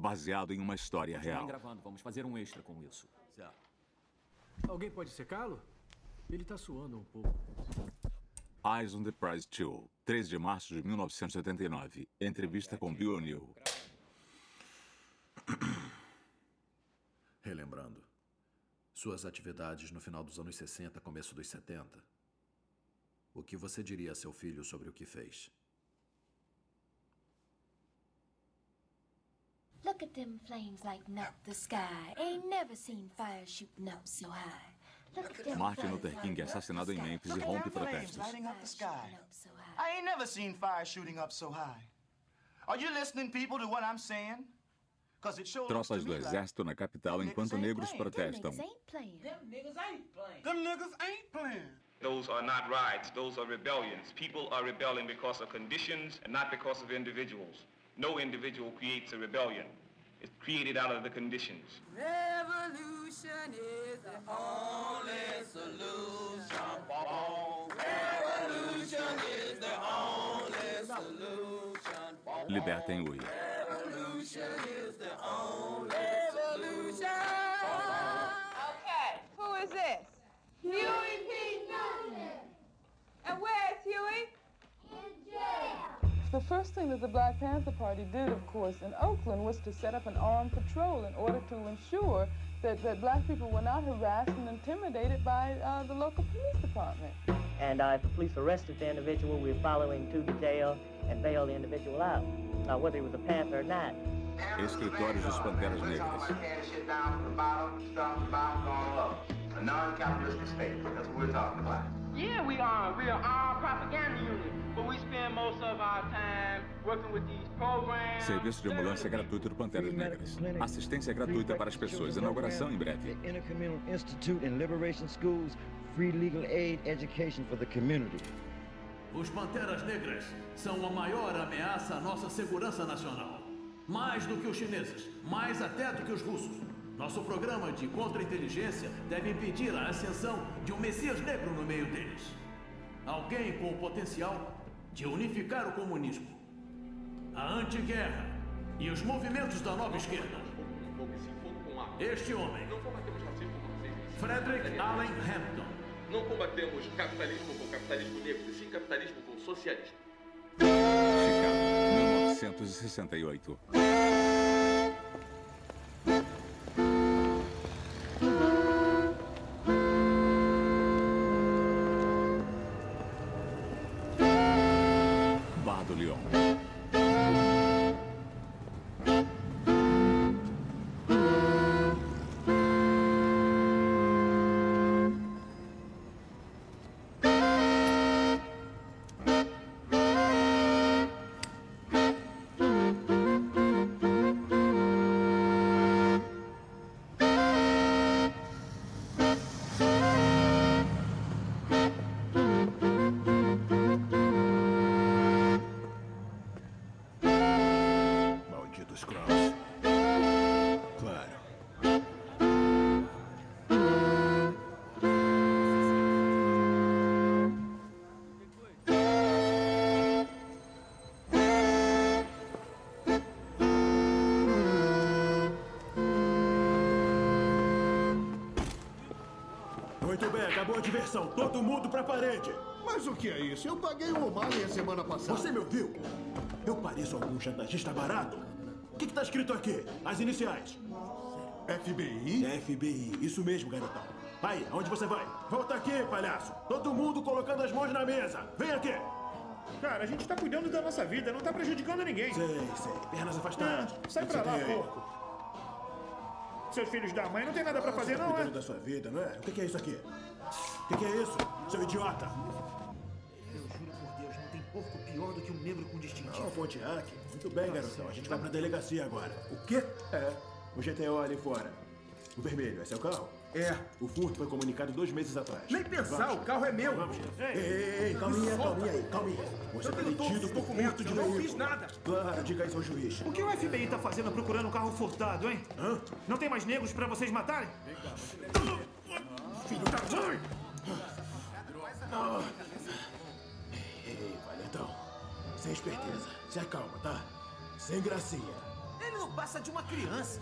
baseado em uma história real. gravando, vamos fazer um extra com isso. Alguém pode secá-lo? Ele tá suando um pouco. Eyes on the Prize 2, 3 de março de 1979. Entrevista com Bill O'Neill. Relembrando, suas atividades no final dos anos 60, começo dos 70. O que você diria a seu filho sobre o que fez? Look at them flames lighting up the sky. Ain't never seen fire shooting up so high. Look at them Martin Luther King é up assassinado the em sky. Memphis e rompe them flames protestos. lighting up the sky. shooting up so high. I ain't never seen fire shooting up so high. Are you listening, people, to what I'm saying? Because it sure Tropas do exército na capital enquanto negros protestam. Those are not riots, those are rebellions. People are rebelling because of conditions and not because of individuals. No individual creates a rebellion. It's created out of the conditions. Revolution is the only solution. Revolution is the only solution. Libertem Ui. Revolution is the only solution. Okay, who is this? Huey P. Newton. And where's Huey? In jail. The first thing that the Black Panther Party did, of course, in Oakland was to set up an armed patrol in order to ensure that, that black people were not harassed and intimidated by uh, the local police department. And uh, if the police arrested the individual, we were following to the jail and bail the individual out, uh, whether he was a Panther or not. Escritórios dos Panteras Negras. shit down from the bottom, start from the bottom, going up. A non-capitalistic state. That's what we're talking about. Yeah, we are. We are our propaganda unit. But we spend most of our time working with these programs. Serviço de ambulância gratuito do Panteras Negras. Assistência gratuita para as pessoas. Inauguração em breve. Intercommunal Institute and Liberation Schools, free legal aid education for the community. Os Panteras Negras são a maior ameaça à nossa segurança nacional. Mais do que os chineses, mais até do que os russos. Nosso programa de contra-inteligência deve impedir a ascensão de um Messias negro no meio deles. Alguém com o potencial de unificar o comunismo, a antiguerra e os movimentos da nova esquerda. Este homem, Frederick Allen Hampton. Não combatemos capitalismo com capitalismo negro, e sim capitalismo com socialismo. Chicago, 1968. Muito bem, acabou a diversão. Todo mundo pra parede. Mas o que é isso? Eu paguei o O'Malley a semana passada. Você me ouviu? Eu pareço algum chantagista barato? O que, que tá escrito aqui? As iniciais. FBI? FBI, isso mesmo, garotão. Aí, aonde você vai? Volta aqui, palhaço. Todo mundo colocando as mãos na mesa. Vem aqui. Cara, a gente tá cuidando da nossa vida, não tá prejudicando ninguém. Sei, sei. Pernas afastadas. Ah, sai pra lá, porco. Seus filhos da mãe não tem nada pra fazer, tá não, cuidando é? da sua vida, não é? O que, é isso aqui? O que, é isso, seu idiota? Eu juro por Deus, não tem porco pior do que um negro com distintivo. Não, Pontiac. Muito bem, garotão. A gente vai pra delegacia agora. O quê? É. O GTO ali fora. O vermelho, esse é o carro? É. O furto foi comunicado dois meses atrás. Nem pensar, Vamos. o carro é meu. Vamos. Ei, Ei, ei, ei, calminha, calminha aí, calminha. Você Eu tá detido por furto de eu não fiz nada. Claro, diga aí, seu juiz. O que o FBI tá fazendo procurando um carro furtado, hein? Hã? Não tem mais negros pra vocês matarem? Filho da mãe! Ah. Ei, valentão. Sem esperteza. Se acalma, tá? Sem gracinha. Ele não passa de uma criança.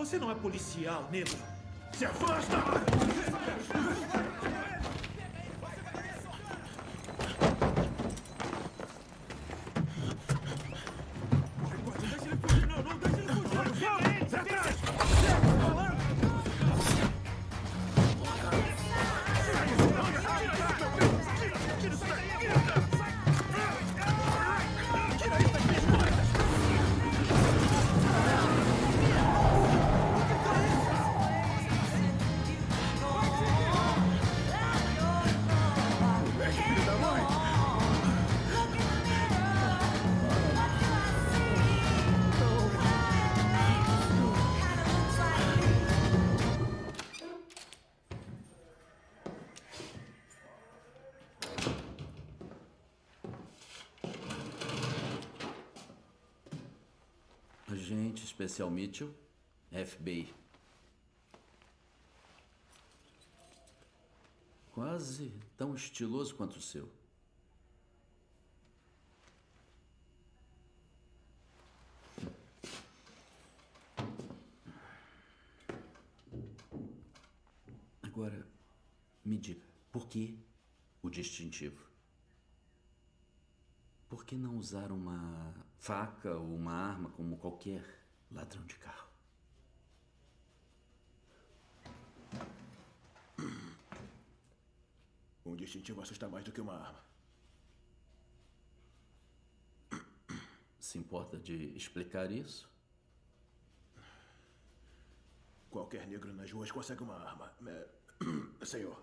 Você não é policial, negro. Se afasta! Especial Mitchell, FBI. Quase tão estiloso quanto o seu. Agora, me diga, por que o distintivo? Por que não usar uma faca ou uma arma como qualquer ladrão de carro? Um distintivo assusta mais do que uma arma. Se importa de explicar isso? Qualquer negro nas ruas consegue uma arma. É... Senhor.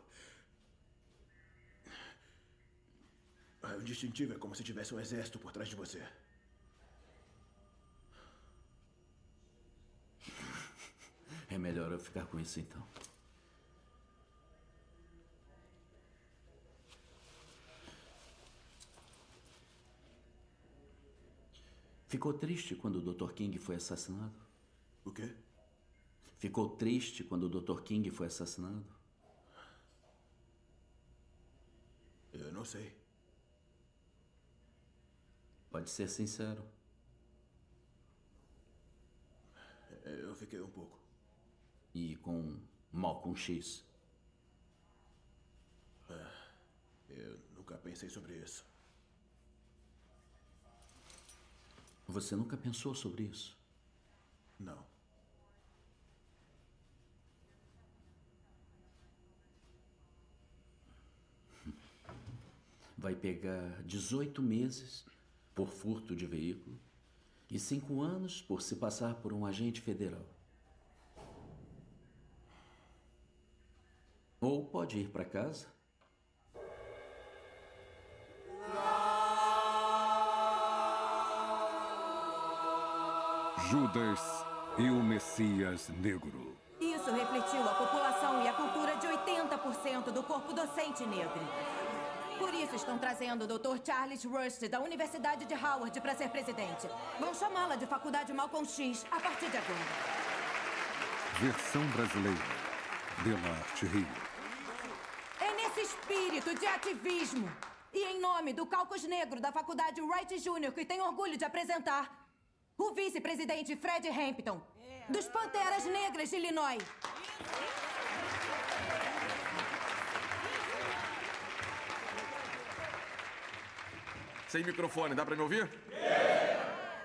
Ah, O distintivo é como se tivesse um exército por trás de você. Melhor eu ficar com isso então. Ficou triste quando o Dr. King foi assassinado? O quê? Ficou triste quando o Dr. King foi assassinado? Eu não sei. Pode ser sincero. Eu fiquei um pouco. E com Malcolm X? É, Eu nunca pensei sobre isso. Você nunca pensou sobre isso? Não. Vai pegar 18 meses por furto de veículo e cinco anos por se passar por um agente federal. Ou pode ir para casa Judas e o Messias Negro. Isso refletiu a população e a cultura de 80% do corpo docente negro. Por isso estão trazendo o Dr. Charles Rust da Universidade de Howard para ser presidente. Vão chamá-la de Faculdade Malcolm X a partir de agora. Versão brasileira. Delarte Rio. Espírito de ativismo e em nome do Caucus Negro da Faculdade Wright Jr. que tenho orgulho de apresentar o vice-presidente Fred Hampton, dos Panteras Negras de Illinois. Sem microfone, dá pra me ouvir?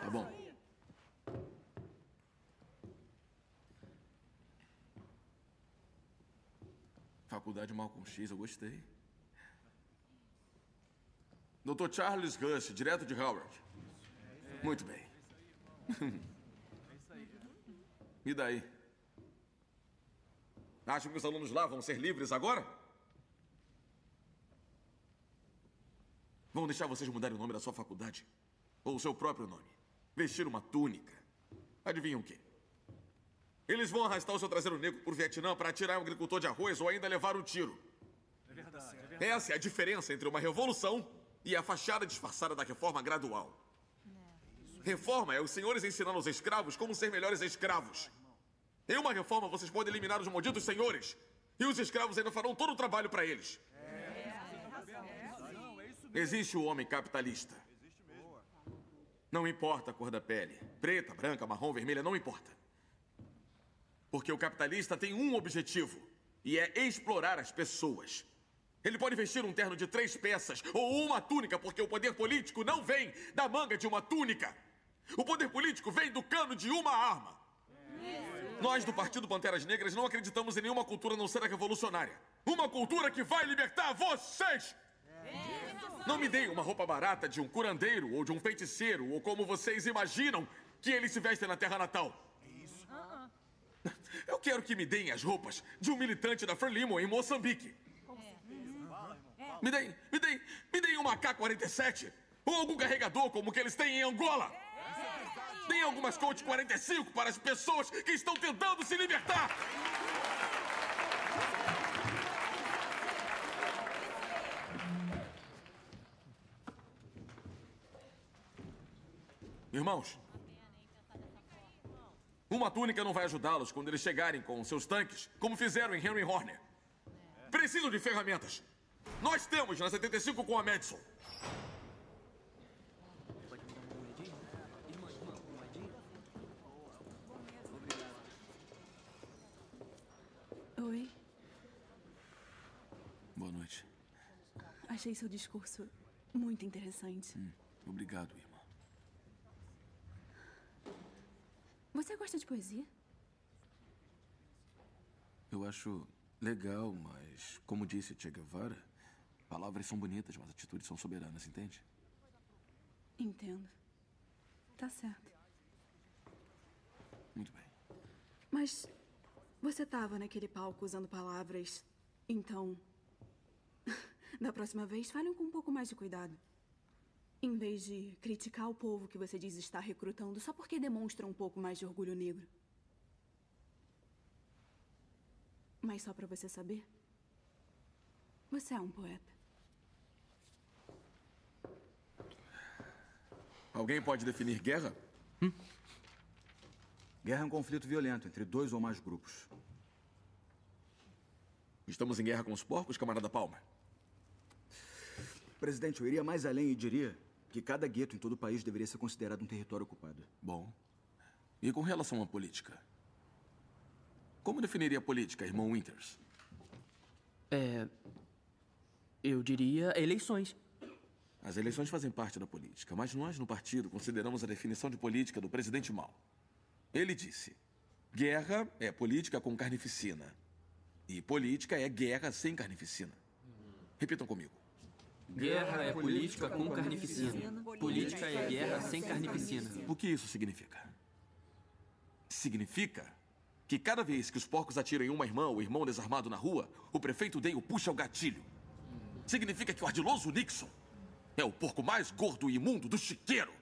Tá bom. Faculdade Malcolm X, eu gostei. Dr. Charles Rush, direto de Howard. Muito bem. E daí? Acham que os alunos lá vão ser livres agora? Vão deixar vocês mudarem o nome da sua faculdade? Ou o seu próprio nome? Vestir uma túnica? Adivinham o quê? Eles vão arrastar o seu traseiro negro por Vietnã para atirar um agricultor de arroz ou ainda levar um tiro. É verdade, é verdade. Essa é a diferença entre uma revolução e a fachada disfarçada da reforma gradual. Reforma é os senhores ensinando aos escravos como ser melhores escravos. Em uma reforma, vocês podem eliminar os malditos senhores. E os escravos ainda farão todo o trabalho para eles. Existe o homem capitalista. Não importa a cor da pele. Preta, branca, marrom, vermelha, não importa. Porque o capitalista tem um objetivo: e é explorar as pessoas. Ele pode vestir um terno de três peças ou uma túnica, porque o poder político não vem da manga de uma túnica. O poder político vem do cano de uma arma. Nós do Partido Panteras Negras não acreditamos em nenhuma cultura não ser a revolucionária. Uma cultura que vai libertar vocês! Não me deem uma roupa barata de um curandeiro ou de um feiticeiro, ou como vocês imaginam que eles se vestem na terra natal. Eu quero que me deem as roupas de um militante da Frelimo em Moçambique. Me deem, me deem, me deem uma AK-47 ou algum carregador como o que eles têm em Angola. Deem algumas Colt 45 para as pessoas que estão tentando se libertar. Irmãos, uma túnica não vai ajudá-los quando eles chegarem com seus tanques, como fizeram em Henry Horner. Precisam de ferramentas. Nós temos na 75 com a Madison. Oi, Boa noite. achei seu discurso muito interessante. Obrigado, irmã. Você gosta de poesia? Eu acho legal, mas, como disse Che Guevara, palavras são bonitas, mas atitudes são soberanas, entende? Entendo. Tá certo. Muito bem. Mas você tava naquele palco usando palavras, então. Da próxima vez, falem com um pouco mais de cuidado. Em vez de criticar o povo que você diz estar recrutando só porque demonstra um pouco mais de orgulho negro. Mas só pra você saber, você é um poeta. Alguém pode definir guerra? Guerra é um conflito violento entre dois ou mais grupos. Estamos em guerra com os porcos, camarada Palmer? Presidente, eu iria mais além e diria que cada gueto em todo o país deveria ser considerado um território ocupado. Bom. E com relação à política? Como definiria a política, irmão Winters? É. Eu diria eleições. As eleições fazem parte da política, mas nós no partido consideramos a definição de política do presidente Mao. Ele disse: guerra é política com carnificina. E política é guerra sem carnificina. Repitam comigo. Guerra é política com carnificina. Política é guerra sem carnificina. O que isso significa? Significa que cada vez que os porcos atiram em uma irmã ou irmão desarmado na rua, o prefeito Dale puxa o gatilho. Significa que o ardiloso Nixon é o porco mais gordo e imundo do chiqueiro.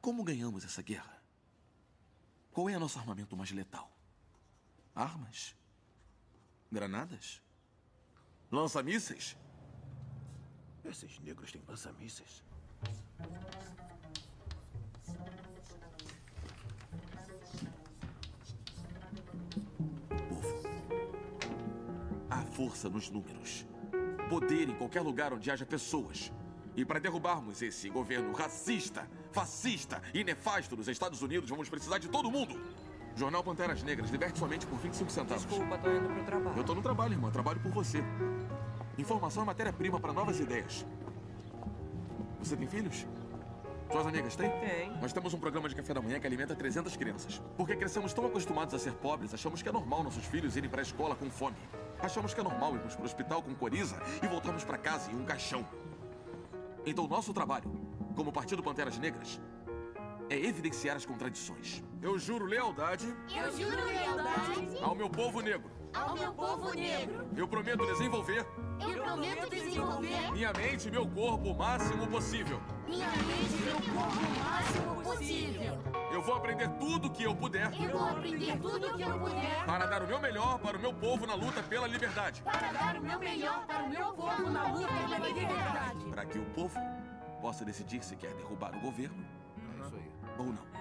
Como ganhamos essa guerra? Qual é nosso armamento mais letal? Armas? Granadas? Lança-mísseis? Esses negros têm lança-mísseis. Há força nos números. Poder em qualquer lugar onde haja pessoas. E para derrubarmos esse governo racista, fascista e nefasto dos Estados Unidos, vamos precisar de todo mundo. Jornal Panteras Negras, liberte somente por 25 centavos. Desculpa, tô indo pro trabalho. Eu tô no trabalho, irmã. Trabalho por você. Informação é matéria-prima para novas ideias. Você tem filhos? Suas amigas têm? Tem. Nós temos um programa de café da manhã que alimenta 300 crianças. Porque crescemos tão acostumados a ser pobres, achamos que é normal nossos filhos irem para a escola com fome. Achamos que é normal irmos para o hospital com coriza e voltarmos para casa em um caixão. Então, nosso trabalho, como Partido Panteras Negras, é evidenciar as contradições. Eu juro lealdade Eu juro lealdade ao meu povo negro. ao meu povo negro. Eu prometo desenvolver Eu prometo desenvolver minha mente e meu corpo o máximo possível. minha mente e meu corpo o máximo possível. Eu vou aprender tudo que eu puder Eu vou aprender tudo o que eu puder para dar o meu melhor para o meu povo na luta pela liberdade. para dar o meu melhor para o meu povo na luta pela liberdade. Para que o povo possa decidir se quer derrubar o governo ou não.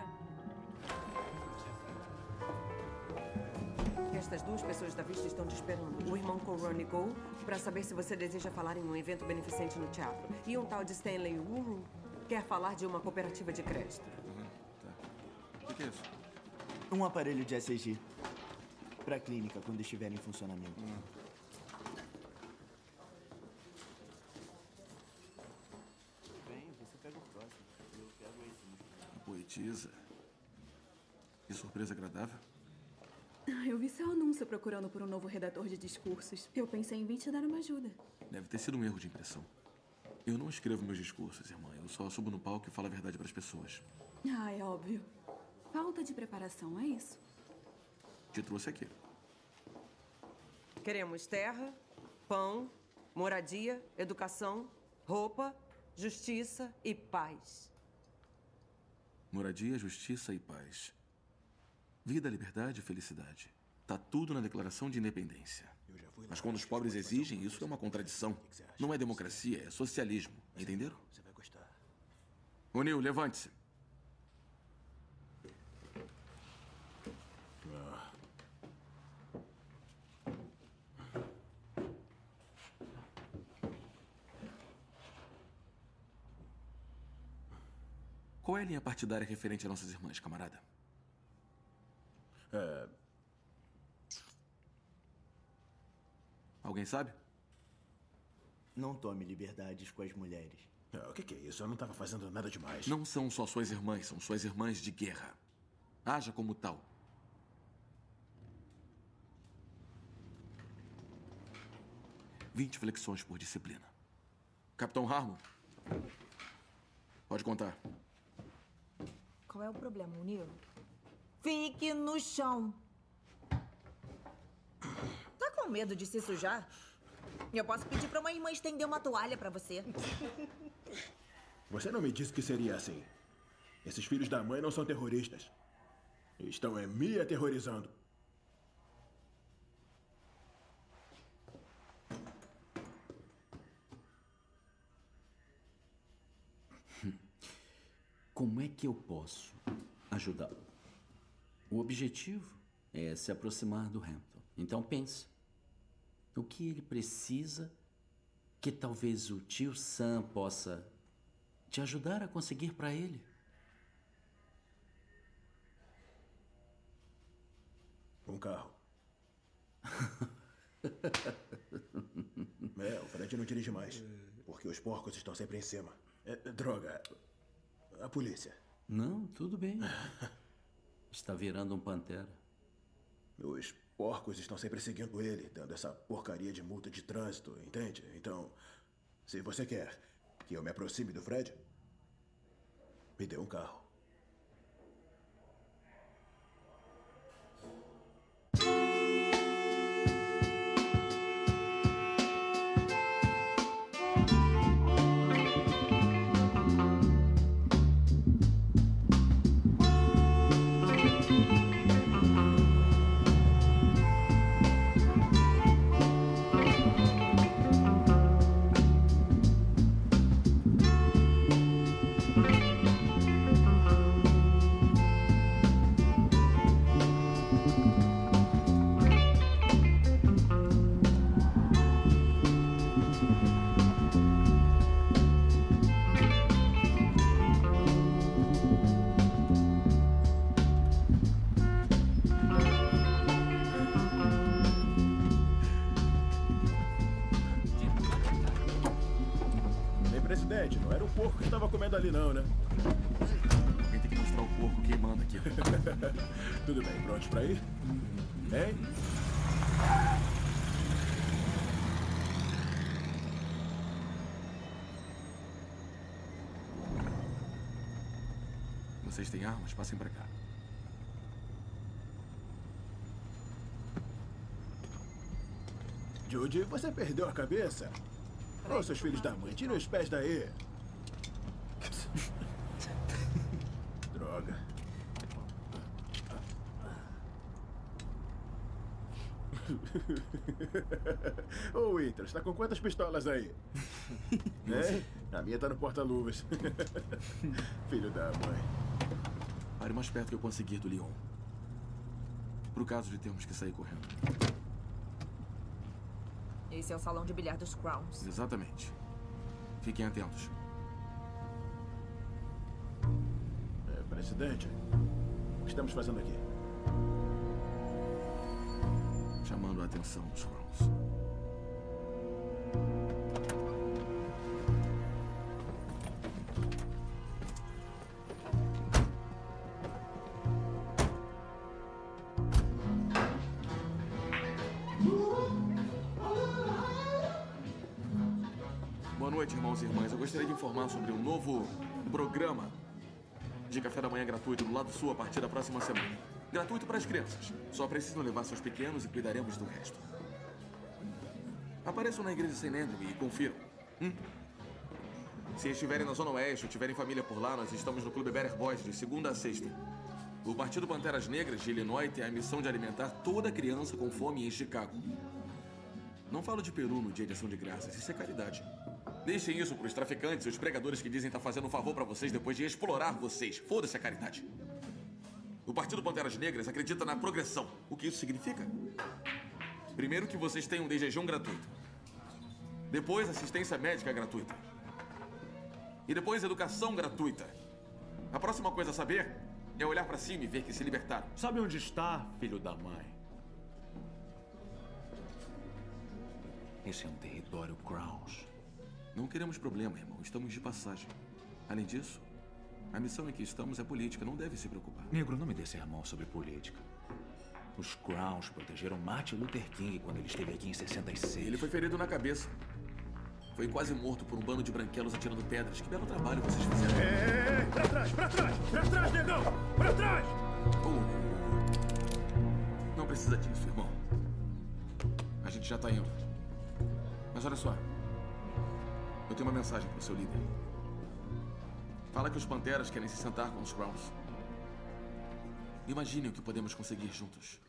Estas duas pessoas da vista estão te esperando. O irmão Corone Go, para saber se você deseja falar em um evento beneficente no teatro. E um tal de Stanley Uru quer falar de uma cooperativa de crédito. O que, é isso? Um aparelho de ECG. Pra clínica, quando estiver em funcionamento. Bem, você pega o próximo. Eu pego Que surpresa agradável. Ah, Eu vi seu anúncio procurando por um novo redator de discursos. Eu pensei em vir te dar uma ajuda. Deve ter sido um erro de impressão. Eu não escrevo meus discursos, irmã. Eu só subo no palco e falo a verdade para as pessoas. Ah, é óbvio. Falta de preparação, é isso. Te trouxe aqui. Queremos terra, pão, moradia, educação, roupa, justiça e paz. Moradia, justiça e paz. Vida, liberdade e felicidade. Tá tudo na Declaração de Independência. Mas quando os pobres exigem, isso é uma contradição. Não é democracia, é socialismo. Entenderam? Você vai gostar. Levante-se. Qual é a linha partidária referente a nossas irmãs, camarada? É, Alguém sabe? Não tome liberdades com as mulheres. Ah, o que, que é isso? Eu não estava fazendo nada demais. Não são só suas irmãs, são suas irmãs de guerra. Haja como tal. Vinte flexões por disciplina. Capitão Harmon. Pode contar. Qual é o problema, Unil? Fique no chão. Tá com medo de se sujar? Eu posso pedir pra uma irmã estender uma toalha pra você. Você não me disse que seria assim. Esses filhos da mãe não são terroristas. Estão é, me aterrorizando. Como é que eu posso ajudá-lo? O objetivo é se aproximar do Hampton. Então pense. O que ele precisa que talvez o tio Sam possa te ajudar a conseguir para ele? Um carro. É, o Fred não dirige mais. Porque os porcos estão sempre em cima. É, droga. A polícia. Não, tudo bem. Está virando um pantera. Os porcos estão sempre seguindo ele, dando essa porcaria de multa de trânsito, entende? Então, se você quer que eu me aproxime do Fred, me dê um carro. Presidente, não era o porco que estava comendo ali, não, né? Alguém tem que mostrar o porco quem manda aqui. Tudo bem, prontos pra ir? Hein? Vocês têm armas? Passem pra cá. Judy, você perdeu a cabeça? Ô, seus filhos da mãe, tira os pés daí. Droga. Ô, Winters, tá com quantas pistolas aí? Hein? A minha tá no porta-luvas. Filho da mãe. Pare mais perto que eu conseguir do Leon. Pro caso de termos que sair correndo. Esse é o salão de bilhar dos Crowns. Exatamente. Fiquem atentos. É, presidente, o que estamos fazendo aqui? Chamando a atenção dos Crowns. De café da manhã gratuito do lado sul a partir da próxima semana. Gratuito para as crianças. Só precisam levar seus pequenos e cuidaremos do resto. Apareçam na igreja sem Andrew e confiram. Hum? Se estiverem na Zona Oeste ou tiverem família por lá, nós estamos no Clube Better Boys de segunda a sexta. O Partido Panteras Negras de Illinois tem a missão de alimentar toda criança com fome em Chicago. Não falo de Peru no dia de ação de graças, isso é caridade. Deixem isso para os traficantes e os pregadores que dizem estar fazendo um favor para vocês depois de explorar vocês. Foda-se a caridade. O Partido Panteras Negras acredita na progressão. O que isso significa? Primeiro que vocês tenham de jejum gratuito. Depois assistência médica gratuita. E depois educação gratuita. A próxima coisa a saber é olhar para cima e ver que se libertaram. Sabe onde está, filho da mãe? Esse é um território Crowns. Não queremos problema, irmão. Estamos de passagem. Além disso, a missão em que estamos é política. Não deve se preocupar. Negro, não me dê sermão sobre política. Os Crowns protegeram Martin Luther King quando ele esteve aqui em 66. Ele foi ferido na cabeça. Foi quase morto por um bando de branquelos atirando pedras. Que belo trabalho vocês fizeram. É, pra trás, pra trás, pra trás, negão! Pra trás! Não precisa disso, irmão. A gente já tá indo. Mas olha só. Eu tenho uma mensagem pro seu líder. Fala que os Panteras querem se sentar com os Crowns. Imagine o que podemos conseguir juntos.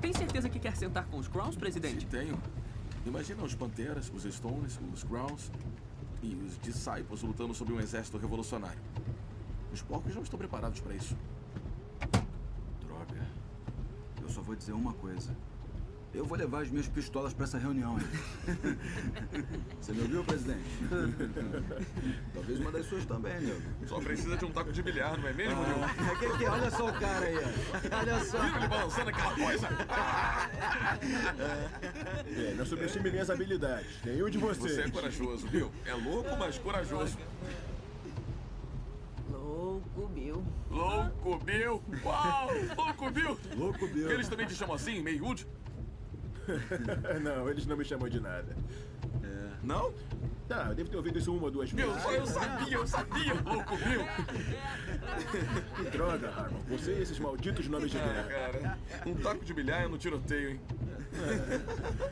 Tem certeza que quer sentar com os Crowns, presidente? Sim, tenho. Imagina os Panteras, os Stones, os Crowns e os Disciples lutando sob um exército revolucionário. Os porcos não estão preparados para isso. Droga. Eu só vou dizer uma coisa. Eu vou levar as minhas pistolas pra essa reunião. hein? Você me ouviu, presidente? Suas também, nego. Só precisa de um taco de bilhar, não é mesmo, Nil? Ah, que, que, olha só o cara aí. Olha só. Viu ele balançando aquela coisa? É, não subestime minhas habilidades. Nenhum de vocês. Você é corajoso, Bill. É louco, mas corajoso. Louco, Bill. Louco Bill! Uau! Louco Bill! Louco Bill. Eles também te chamam assim, Maywood? não, eles não me chamam de nada. É. Não? Tá, eu devo ter ouvido isso uma ou duas Meu, vezes. eu sabia, eu sabia, louco Bill! Que droga, Harmon. Você e esses malditos nomes de Ah, guerra. cara, um taco de bilhar no tiroteio, hein? Louco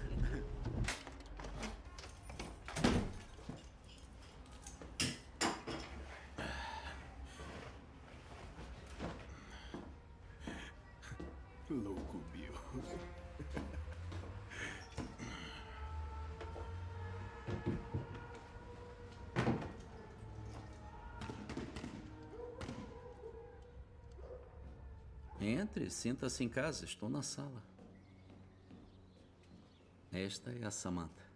Sinta-se em casa, estou na sala. Esta é a Samantha.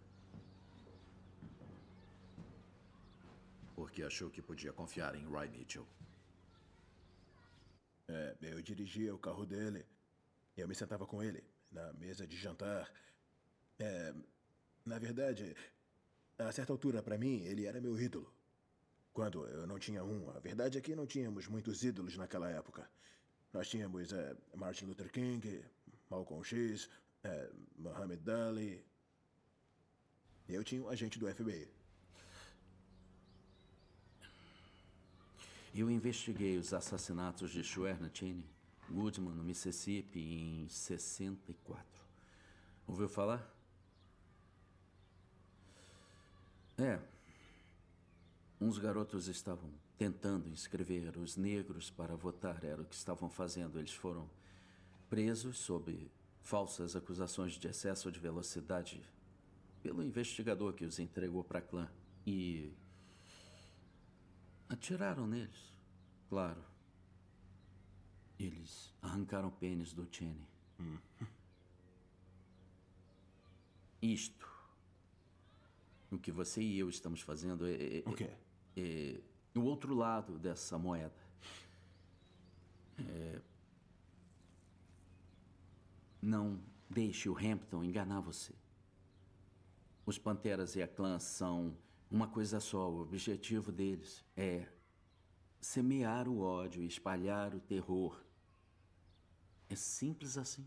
Porque achou que podia confiar em Roy Mitchell. É, eu dirigia o carro dele. Eu me sentava com ele na mesa de jantar. É, na verdade, a certa altura, para mim, ele era meu ídolo. Quando eu não tinha um, a verdade é que não tínhamos muitos ídolos naquela época. Nós tínhamos é, Martin Luther King, Malcolm X, é, Muhammad Ali. Eu tinha um agente do FBI. Eu investiguei os assassinatos de Schwerner Cheney, Goodman, no Mississippi, em 64. Ouviu falar? É. Uns garotos estavam tentando inscrever os negros para votar, era o que estavam fazendo. Eles foram presos sob falsas acusações de excesso de velocidade pelo investigador que os entregou para clã. E. atiraram neles, claro. Eles arrancaram o pênis do Cheney. Isto. O que você e eu estamos fazendo é. é O quê? É, o outro lado dessa moeda. É, não deixe o Hampton enganar você. Os Panteras e a Clã são uma coisa só. O objetivo deles é semear o ódio e espalhar o terror. É simples assim.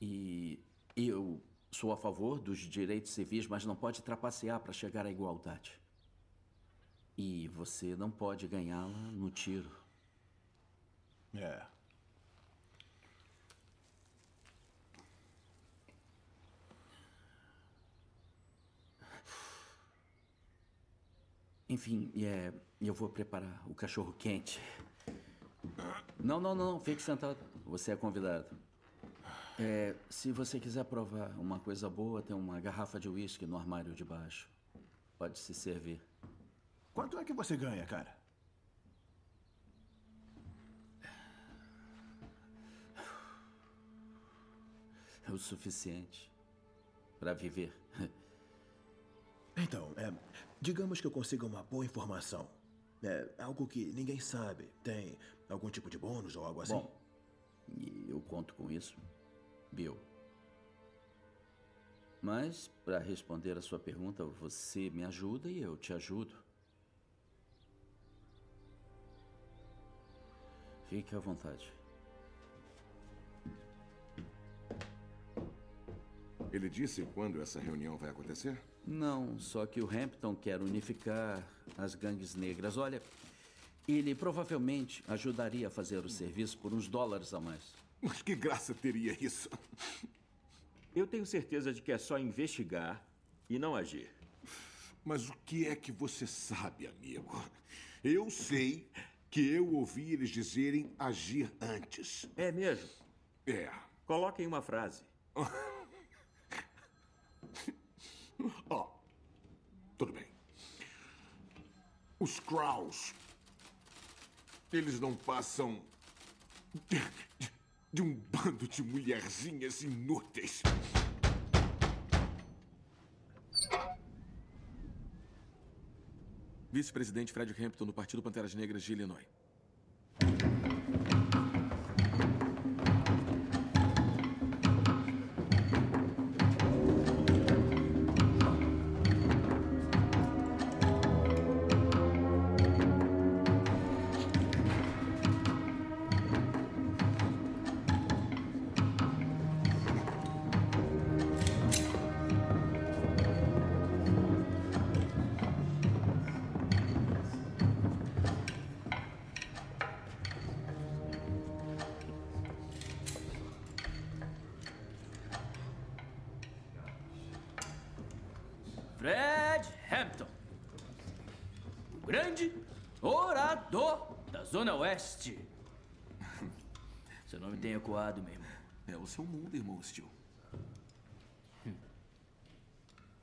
E eu sou a favor dos direitos civis, mas não pode trapacear para chegar à igualdade. E você não pode ganhá-la no tiro. É. Enfim, é, eu vou preparar o cachorro quente. Não, não, não, fique sentado. Você é convidado. É, se você quiser provar uma coisa boa, tem uma garrafa de uísque no armário de baixo. Pode se servir. Quanto é que você ganha, cara? É o suficiente para viver. Então, é, digamos que eu consiga uma boa informação. É, algo que ninguém sabe. Tem algum tipo de bônus ou algo assim? Bom, eu conto com isso, Bill. Mas, para responder a sua pergunta, você me ajuda e eu te ajudo. Fique à vontade. Ele disse quando essa reunião vai acontecer? Não, só que o Hampton quer unificar as gangues negras. Olha, ele provavelmente ajudaria a fazer o serviço por uns dólares a mais. Mas que graça teria isso? Eu tenho certeza de que é só investigar e não agir. Mas o que é que você sabe, amigo? Eu sei que eu ouvi eles dizerem agir antes. É mesmo? É. Coloquem uma frase. Ó, tudo bem. Os Kraus. Eles não passam de, de um bando de mulherzinhas inúteis. Vice-presidente Fred Hampton do Partido Panteras Negras de Illinois. É seu mundo, irmão Steel.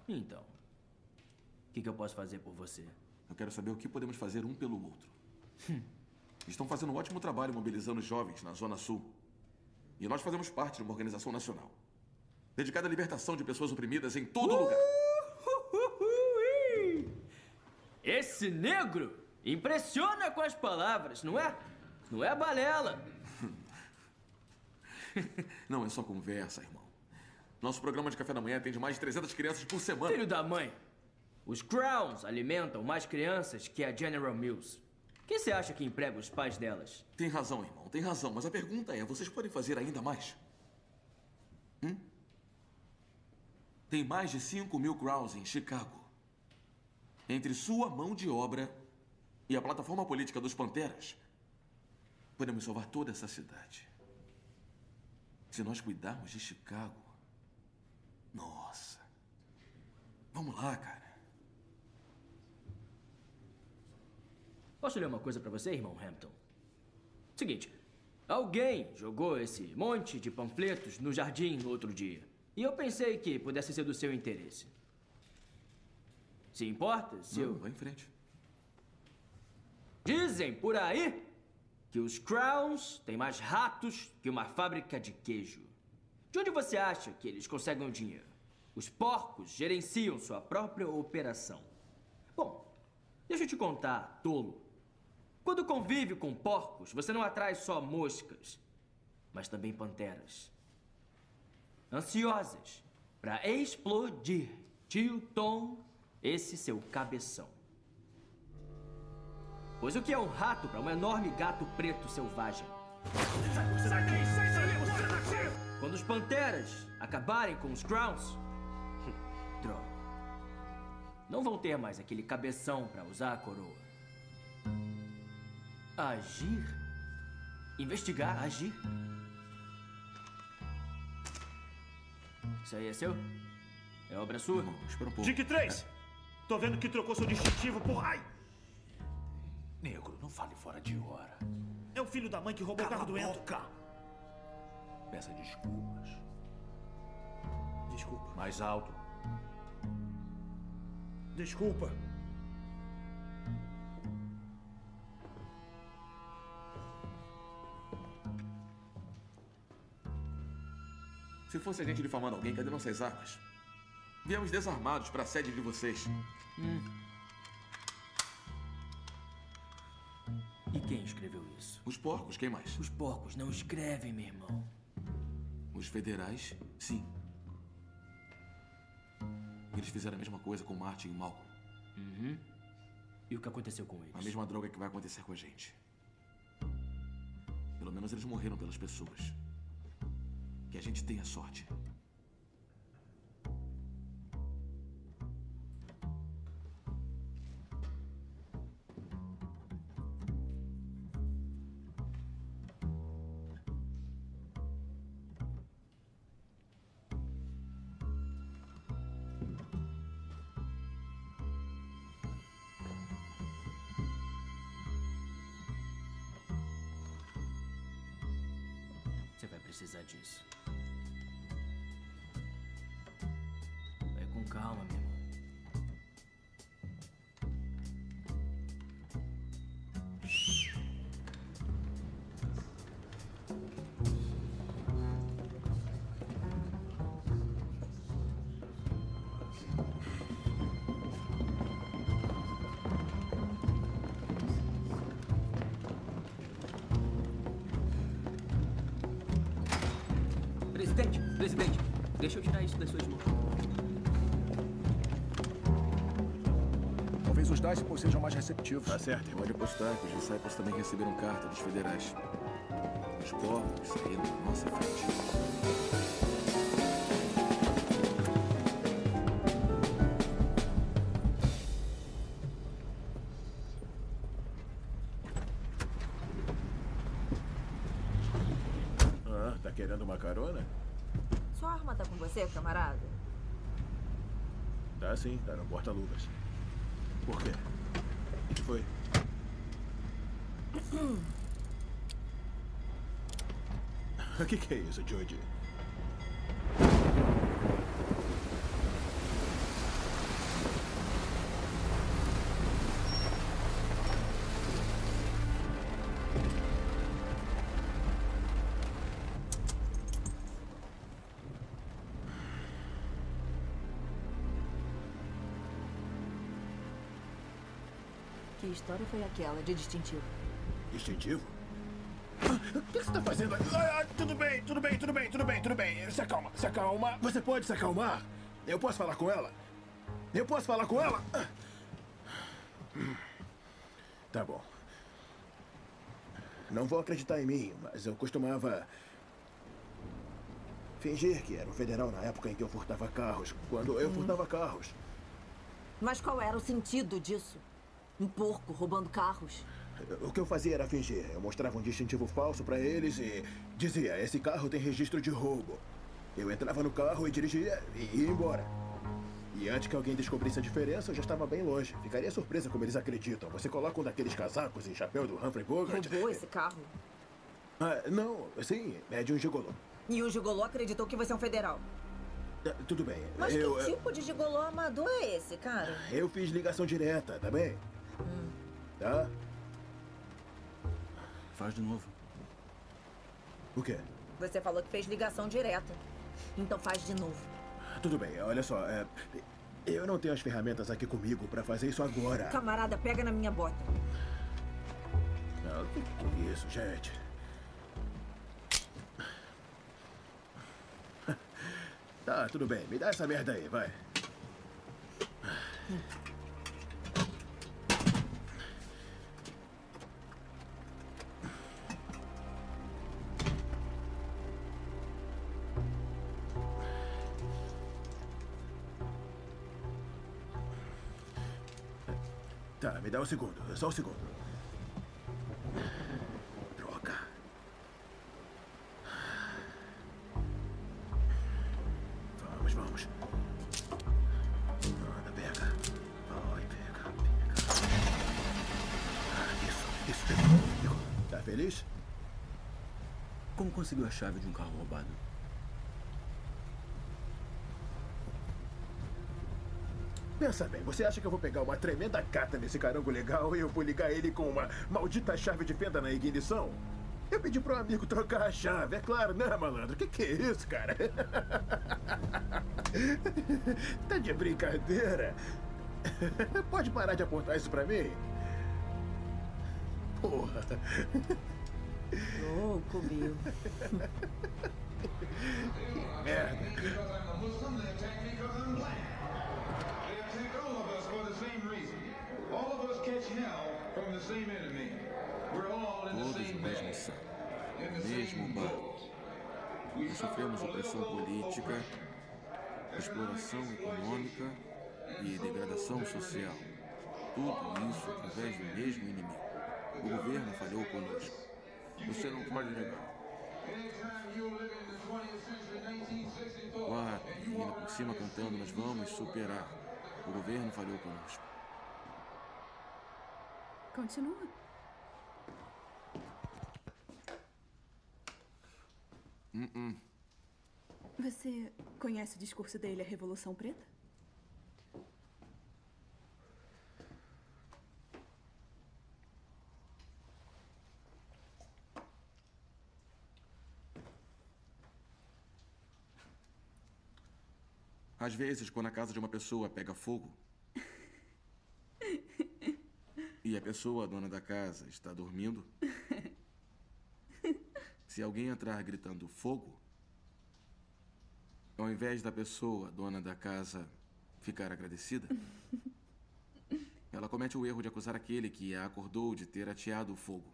Então, o que, que eu posso fazer por você? Eu quero saber o que podemos fazer um pelo outro. Estão fazendo um ótimo trabalho mobilizando os jovens na Zona Sul. E nós fazemos parte de uma organização nacional. Dedicada à libertação de pessoas oprimidas em todo lugar. Esse negro impressiona com as palavras, não é? Não é balela. Não é só conversa, irmão. Nosso programa de café da manhã atende mais de 300 crianças por semana. Filho da mãe. Os Crowns alimentam mais crianças que a General Mills. Quem você acha que emprega os pais delas? Tem razão, irmão, tem razão. Mas a pergunta é: vocês podem fazer ainda mais? Hum? Tem mais de 5 mil Crowns em Chicago. Entre sua mão de obra e a plataforma política dos Panteras, podemos salvar toda essa cidade. Se nós cuidarmos de Chicago. Nossa. Vamos lá, cara. Posso ler uma coisa pra você, irmão Hampton? Seguinte, Alguém jogou esse monte de panfletos no jardim no outro dia. E eu pensei que pudesse ser do seu interesse. Se importa, se Não, eu. vai em frente. Dizem por aí que os Crowns têm mais ratos que uma fábrica de queijo. De onde você acha que eles conseguem o dinheiro? Os porcos gerenciam sua própria operação. Bom, deixa eu te contar, tolo. Quando convive com porcos, você não atrai só moscas, mas também panteras. Ansiosas para explodir. Tio Tom, esse seu cabeção. Pois o que é um rato para um enorme gato preto selvagem? Sai daí, sai daí, você! Quando os panteras acabarem com os Crowns, droga, não vão ter mais aquele cabeção para usar a coroa. Agir? Investigar, agir? Isso aí é seu? É obra sua? espera um Dick 3! Tô vendo que trocou seu distintivo por. Ai! Negro, não fale fora de hora. É o filho da mãe que roubou o carro do Ento. Peça desculpas. Desculpa. Mais alto. Desculpa. Se fosse a gente difamando alguém, cadê nossas armas? Viemos desarmados para a sede de vocês. E quem escreveu isso? Os porcos, quem mais? Os porcos não escrevem, meu irmão. Os federais, sim. Eles fizeram a mesma coisa com Martin e Malcolm. Uhum. E o que aconteceu com eles? A mesma droga que vai acontecer com a gente. Pelo menos eles morreram pelas pessoas. Que a gente tenha sorte. Tá certo. Pode apostar que os discípulos também receberam carta dos federais. Os porcos saíram na nossa frente. Ah, tá querendo uma carona? Sua arma tá com você, camarada? Tá sim, tá no porta-luvas. Por quê? O que foi? O que, que é isso, Judy? Que história foi aquela de distintivo? Distintivo? O que você tá fazendo aqui? Ah, ah, tudo bem, tudo bem, tudo bem, tudo bem, tudo bem. Se acalma, se acalma. Você pode se acalmar? Eu posso falar com ela? Eu posso falar com ela? Tá bom. Não vou acreditar em mim, mas eu costumava fingir que era um federal na época em que eu furtava carros. Quando eu furtava carros. Mas qual era o sentido disso? Um porco roubando carros? O que eu fazia era fingir. Eu mostrava um distintivo falso pra eles e dizia: esse carro tem registro de roubo. Eu entrava no carro e dirigia e ia embora. E antes que alguém descobrisse a diferença, eu já estava bem longe. Ficaria surpresa como eles acreditam. Você coloca um daqueles casacos e chapéu do Humphrey Bogart. Roubou esse carro? Ah, não, sim, é de um gigolô. E o gigolô acreditou que você é um federal. Ah, tudo bem. Mas eu, que tipo de gigolô amador é esse, cara? eu fiz ligação direta, tá bem? Tá? Faz de novo. O quê? Você falou que fez ligação direta. Então faz de novo. Tudo bem, olha só. é, eu não tenho as ferramentas aqui comigo pra fazer isso agora. Camarada, pega na minha bota. Ah, que é isso, gente? Tá, tudo bem. Me dá essa merda aí, vai. Tá, dá um segundo. Só um segundo. Droga. Vamos, vamos. Anda, pega. Vai, pega, pega. Ah, isso, isso. Pegou. Tá feliz? Como conseguiu a chave de um carro roubado? Pensa bem, você acha que eu vou pegar uma tremenda cata nesse carango legal e eu vou ligar ele com uma maldita chave de fenda na ignição? Eu pedi pro amigo trocar a chave, é claro, né, malandro? Que que é isso, cara? tá de brincadeira? Pode parar de apontar isso pra mim? Porra. Louco, Bill. Merda. Todos no mesmo saco, mesmo barco. Nós sofremos opressão política, exploração econômica e degradação social. Tudo isso através do mesmo inimigo. O governo falhou conosco. Você não pode negar. Quatro, ainda por cima cantando, nós vamos superar. O governo falhou conosco. Continua. Hum, hum. Você conhece o discurso dele, a Revolução Preta? Às vezes, quando a casa de uma pessoa pega fogo e a pessoa, a dona da casa, está dormindo, se alguém entrar gritando fogo, ao invés da pessoa, dona da casa, ficar agradecida, ela comete o erro de acusar aquele que a acordou de ter ateado o fogo.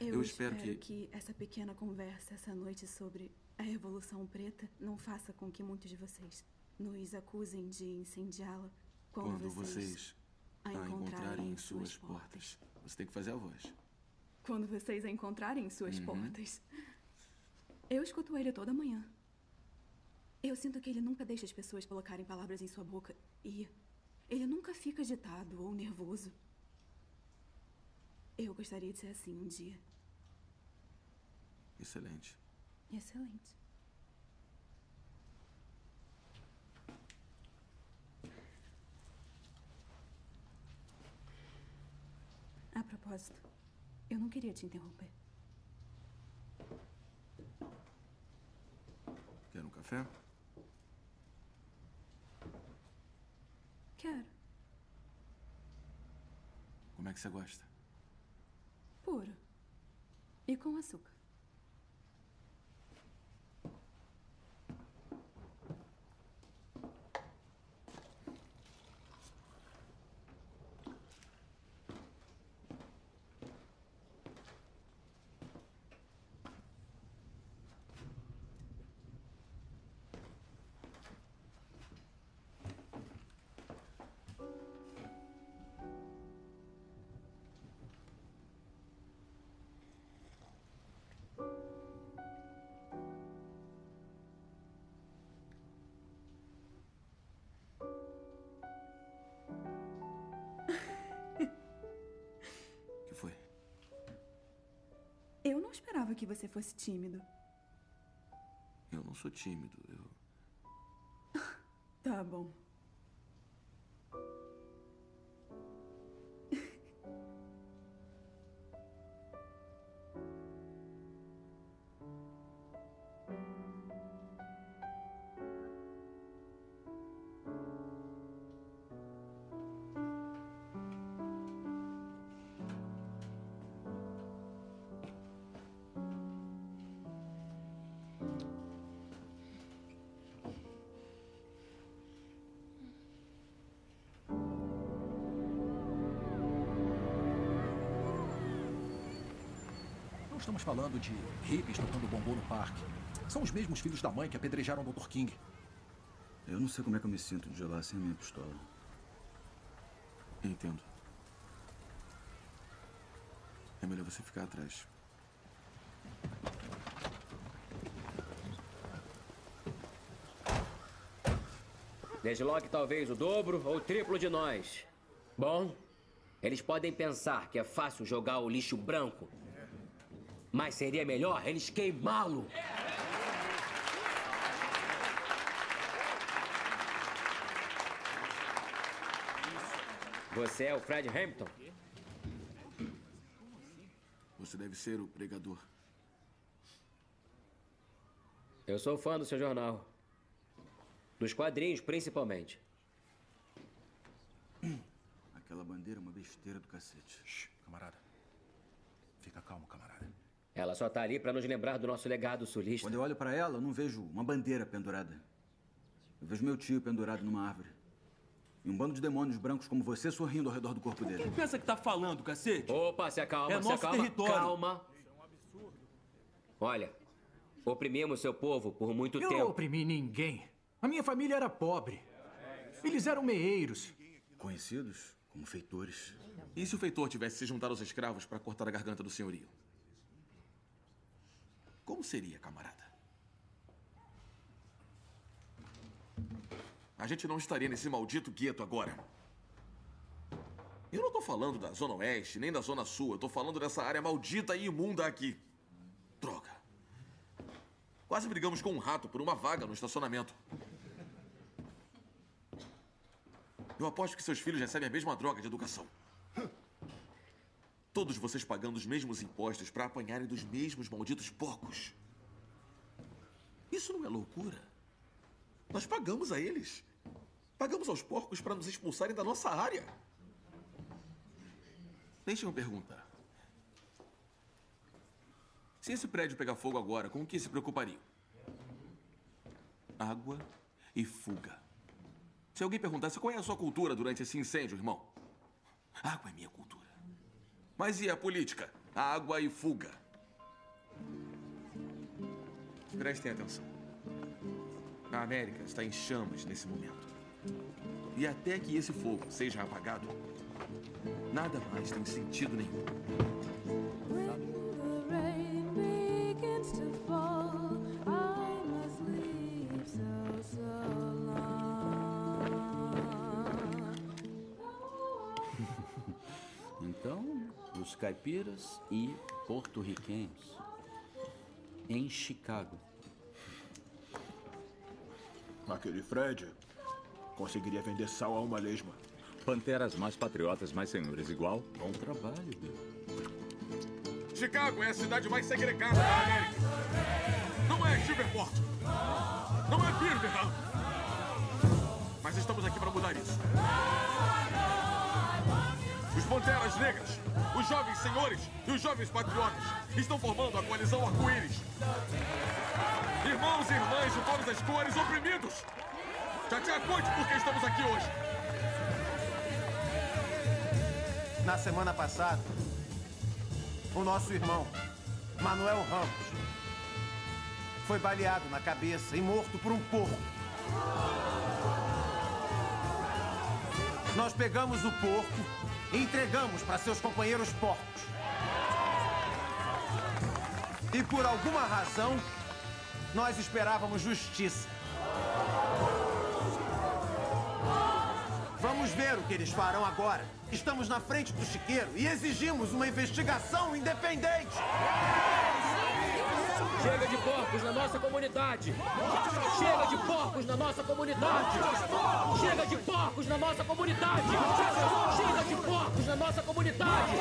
Eu, Eu espero espero que- que essa pequena conversa essa noite sobre a Revolução Preta não faça com que muitos de vocês nos acusem de incendiá-la quando, Quando vocês a a encontrarem em suas portas. Você tem que fazer a voz. Quando vocês a encontrarem em suas Uhum. portas. Eu escuto ele toda manhã. Eu sinto que ele nunca deixa as pessoas colocarem palavras em sua boca e ele nunca fica agitado ou nervoso. Eu gostaria de ser assim um dia. Excelente. Excelente. A propósito, eu não queria te interromper. Quer um café? Quero. Como é que você gosta? Puro. E com açúcar. Esperava que você fosse tímido. Eu não sou tímido. Eu... Tá bom. Estamos falando de hippies tocando bombom no parque. São os mesmos filhos da mãe que apedrejaram o Dr. King. Eu não sei como é que eu me sinto de jogar sem a minha pistola. Entendo. É melhor você ficar atrás. Desloque talvez o dobro ou o triplo de nós. Bom, eles podem pensar que é fácil jogar o lixo branco. Mas seria melhor eles queimá-lo. Você é o Fred Hampton? Você deve ser o pregador. Eu sou fã do seu jornal. Dos quadrinhos, principalmente. Aquela bandeira é uma besteira do cacete. Shh, camarada. Fica calmo, camarada. Ela só tá ali para nos lembrar do nosso legado sulista. Quando eu olho para ela, eu não vejo uma bandeira pendurada. Eu vejo meu tio pendurado numa árvore. E um bando de demônios brancos como você sorrindo ao redor do corpo dele. Quem pensa que tá falando, cacete? Opa, se acalma, É se nosso acalma. território. Calma. Olha, oprimimos seu povo por muito Eu tempo. não oprimi ninguém. A minha família era pobre. Eles eram meeiros. Conhecidos como feitores. E se o feitor tivesse se juntado aos escravos para cortar a garganta do senhorio? Como seria, camarada? A gente não estaria nesse maldito gueto agora. Eu não tô falando da Zona Oeste, nem da Zona Sul. Eu tô falando dessa área maldita e imunda aqui. Droga. Quase brigamos com um rato por uma vaga no estacionamento. Eu aposto que seus filhos recebem a mesma droga de educação. Todos vocês pagando os mesmos impostos para apanharem dos mesmos malditos porcos. Isso não é loucura? Nós pagamos a eles. Pagamos aos porcos para nos expulsarem da nossa área. Deixa eu perguntar. Se esse prédio pegar fogo agora, com o que se preocupariam? Água e fuga. Se alguém perguntasse qual é a sua cultura durante esse incêndio, irmão? Água é minha cultura. Mas e a política? Água e fuga. Prestem atenção. A América está em chamas nesse momento. E até que esse fogo seja apagado, nada mais tem sentido nenhum. begins to fall, os caipiras e porto-riquenhos em Chicago. Aquele Fred conseguiria vender sal a uma lesma. Panteras mais patriotas, mais senhores, igual? Bom trabalho, Bill. Chicago é a cidade mais segregada da América. Não é Silverport. Não é Birmingham. Mas estamos aqui para mudar isso. Os Panteras Negras, os jovens senhores e os jovens patriotas estão formando a coalizão arco-íris. Irmãos e irmãs de todas as cores oprimidos. Já te conte por que estamos aqui hoje. Na semana passada, o nosso irmão, Manuel Ramos, foi baleado na cabeça e morto por um porco. Nós pegamos o porco entregamos para seus companheiros porcos. E por alguma razão, nós esperávamos justiça. Vamos ver o que eles farão agora. Estamos na frente do chiqueiro e exigimos uma investigação independente. Chega de porcos na nossa comunidade! Chega de porcos na nossa comunidade! Chega de porcos na nossa comunidade! Chega de porcos na nossa comunidade!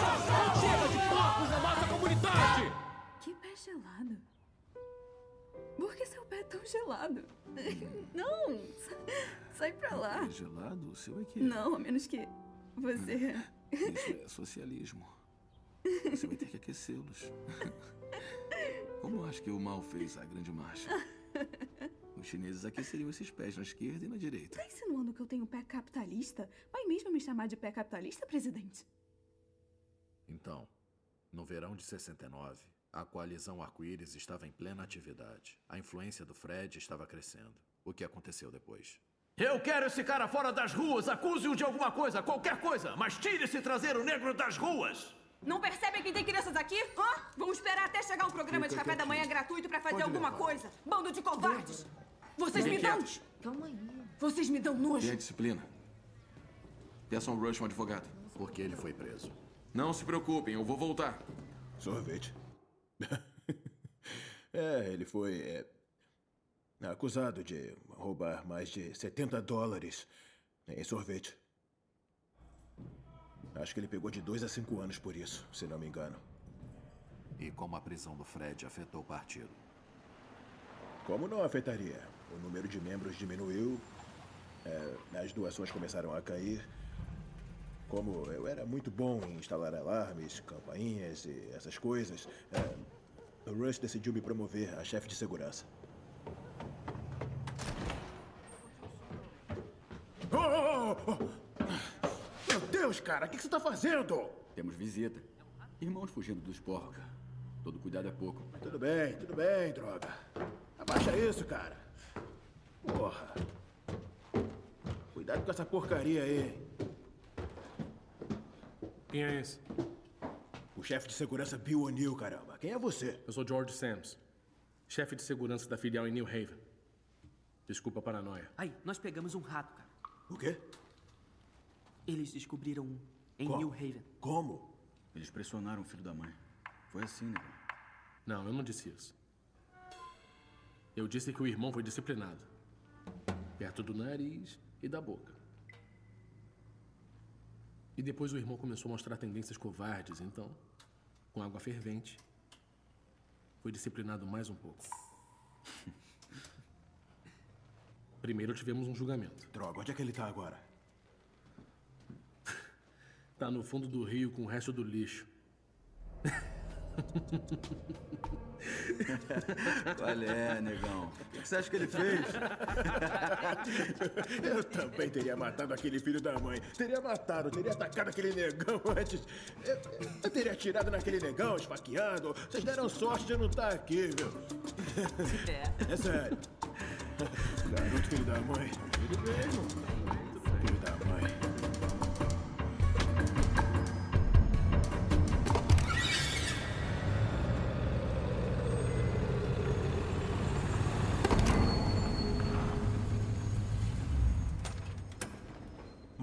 Chega de porcos na nossa comunidade! Que pé gelado. Por que seu pé é tão gelado? Não! sa- Sai pra lá. É gelado? O seu é que. Não, a menos que você. Isso é socialismo. Você vai ter que aquecê-los. Como acho que o mal fez a grande marcha? Os chineses aqueceriam esses pés na esquerda e na direita. Tá insinuando que eu tenho pé capitalista? Vai mesmo me chamar de pé capitalista, presidente? Então, no verão de 69, a coalizão arco-íris estava em plena atividade. A influência do Fred estava crescendo. O que aconteceu depois? Eu quero esse cara fora das ruas. Acuse-o de alguma coisa, qualquer coisa. Mas tire esse traseiro negro das ruas. Não percebem que tem crianças aqui? Hã? Vão esperar até chegar um programa de Fica café da manhã gratuito pra fazer Pode alguma levar. coisa. Bando de covardes. Vocês me dão... quietos. Calma aí. Vocês me dão nojo. Tenha disciplina. Peçam ao Rush um advogado. Porque ele foi preso. Não se preocupem, eu vou voltar. Sorvete. é, ele foi é, acusado de roubar mais de 70 dólares em sorvete. Acho que ele pegou de dois a cinco anos por isso, se não me engano. E como a prisão do Fred afetou o partido? Como não afetaria? O número de membros diminuiu, é, as doações começaram a cair. Como eu era muito bom em instalar alarmes, campainhas e essas coisas, é, o Rush decidiu me promover a chefe de segurança. Oh, oh, oh, oh. Meu Deus, cara, o que que você tá fazendo? Temos visita. Irmãos fugindo dos porcos. Todo cuidado é pouco. Tudo bem, tudo bem, droga. Abaixa isso, cara. Porra. Cuidado com essa porcaria aí. Quem é esse? O chefe de segurança Bill O'Neill, caramba. Quem é você? Eu sou George Sams, chefe de segurança da filial em New Haven. Desculpa a paranoia. Aí, nós pegamos um rato, cara. O quê? Eles descobriram um em Como? New Haven. Como? Eles pressionaram o filho da mãe. Foi assim, né? Não, eu não disse isso. Eu disse que o irmão foi disciplinado. Perto do nariz e da boca. E depois o irmão começou a mostrar tendências covardes, então, com água fervente, foi disciplinado mais um pouco. Primeiro tivemos um julgamento. Droga, onde é que ele tá agora? Tá no fundo do rio com o resto do lixo. Qual é, negão? O que você acha que ele fez? Eu também teria matado aquele filho da mãe. Teria matado, teria atacado aquele negão antes. Eu, eu teria atirado naquele negão, esfaqueado. Vocês deram sorte de eu não estar aqui, viu? É sério. Garoto filho da mãe. Ele mesmo.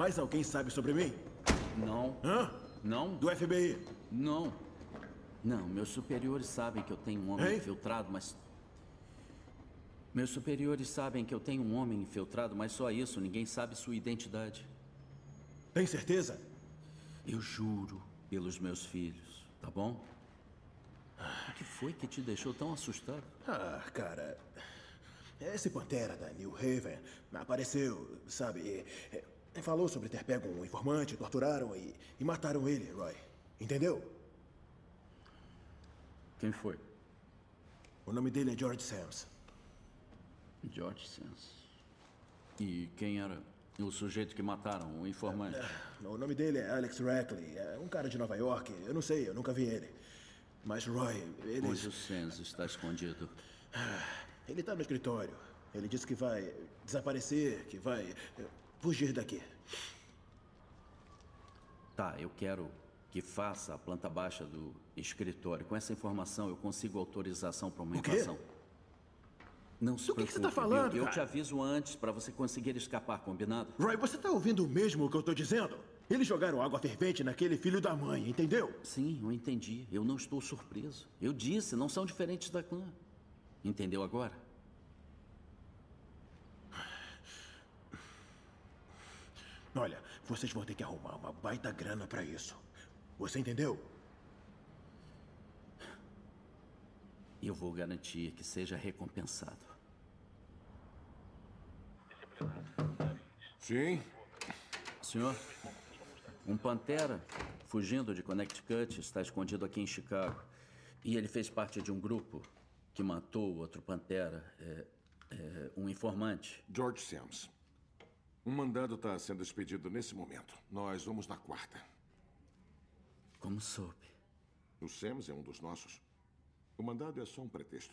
Mais alguém sabe sobre mim? Não. Hã? Não? Do FBI? Não. Não, meus superiores sabem que eu tenho um homem Hein? infiltrado, mas. Meus superiores sabem que eu tenho um homem infiltrado, mas só isso, ninguém sabe sua identidade. Tem certeza? Eu juro pelos meus filhos, tá bom? O que foi que te deixou tão assustado? Ah, cara. Esse Pantera da New Haven apareceu, sabe? Falou sobre ter pego um informante, torturaram e, e mataram ele, Roy. Entendeu? Quem foi? O nome dele é George Sams. George Sands. E quem era o sujeito que mataram, o informante? O nome dele é Alex Rackley. É um cara de Nova York. Eu não sei, eu nunca vi ele. Mas Roy, ele. Onde o Sands está escondido? Ele tá no escritório. Ele disse que vai desaparecer, que vai eh, fugir daqui. Tá, eu quero que faça a planta baixa do escritório. Com essa informação eu consigo autorização para uma O invasão. Não se Do que que você tá preocupe, falando, Eu, eu te aviso antes para você conseguir escapar, combinado? Roy, você tá ouvindo mesmo o que eu tô dizendo? Eles jogaram água fervente naquele filho da mãe, entendeu? Sim, eu entendi. Eu não estou surpreso. Eu disse, não são diferentes da clã. Entendeu agora? Olha, vocês vão ter que arrumar uma baita grana pra isso. Você entendeu? Eu vou garantir que seja recompensado. Sim. Senhor, um pantera fugindo de Connecticut está escondido aqui em Chicago. E ele fez parte de um grupo que matou outro pantera, é, é, um informante. George Sims. Um mandado está sendo expedido nesse momento. Nós vamos na quarta. Como soube? O Sims é um dos nossos. O mandado é só um pretexto.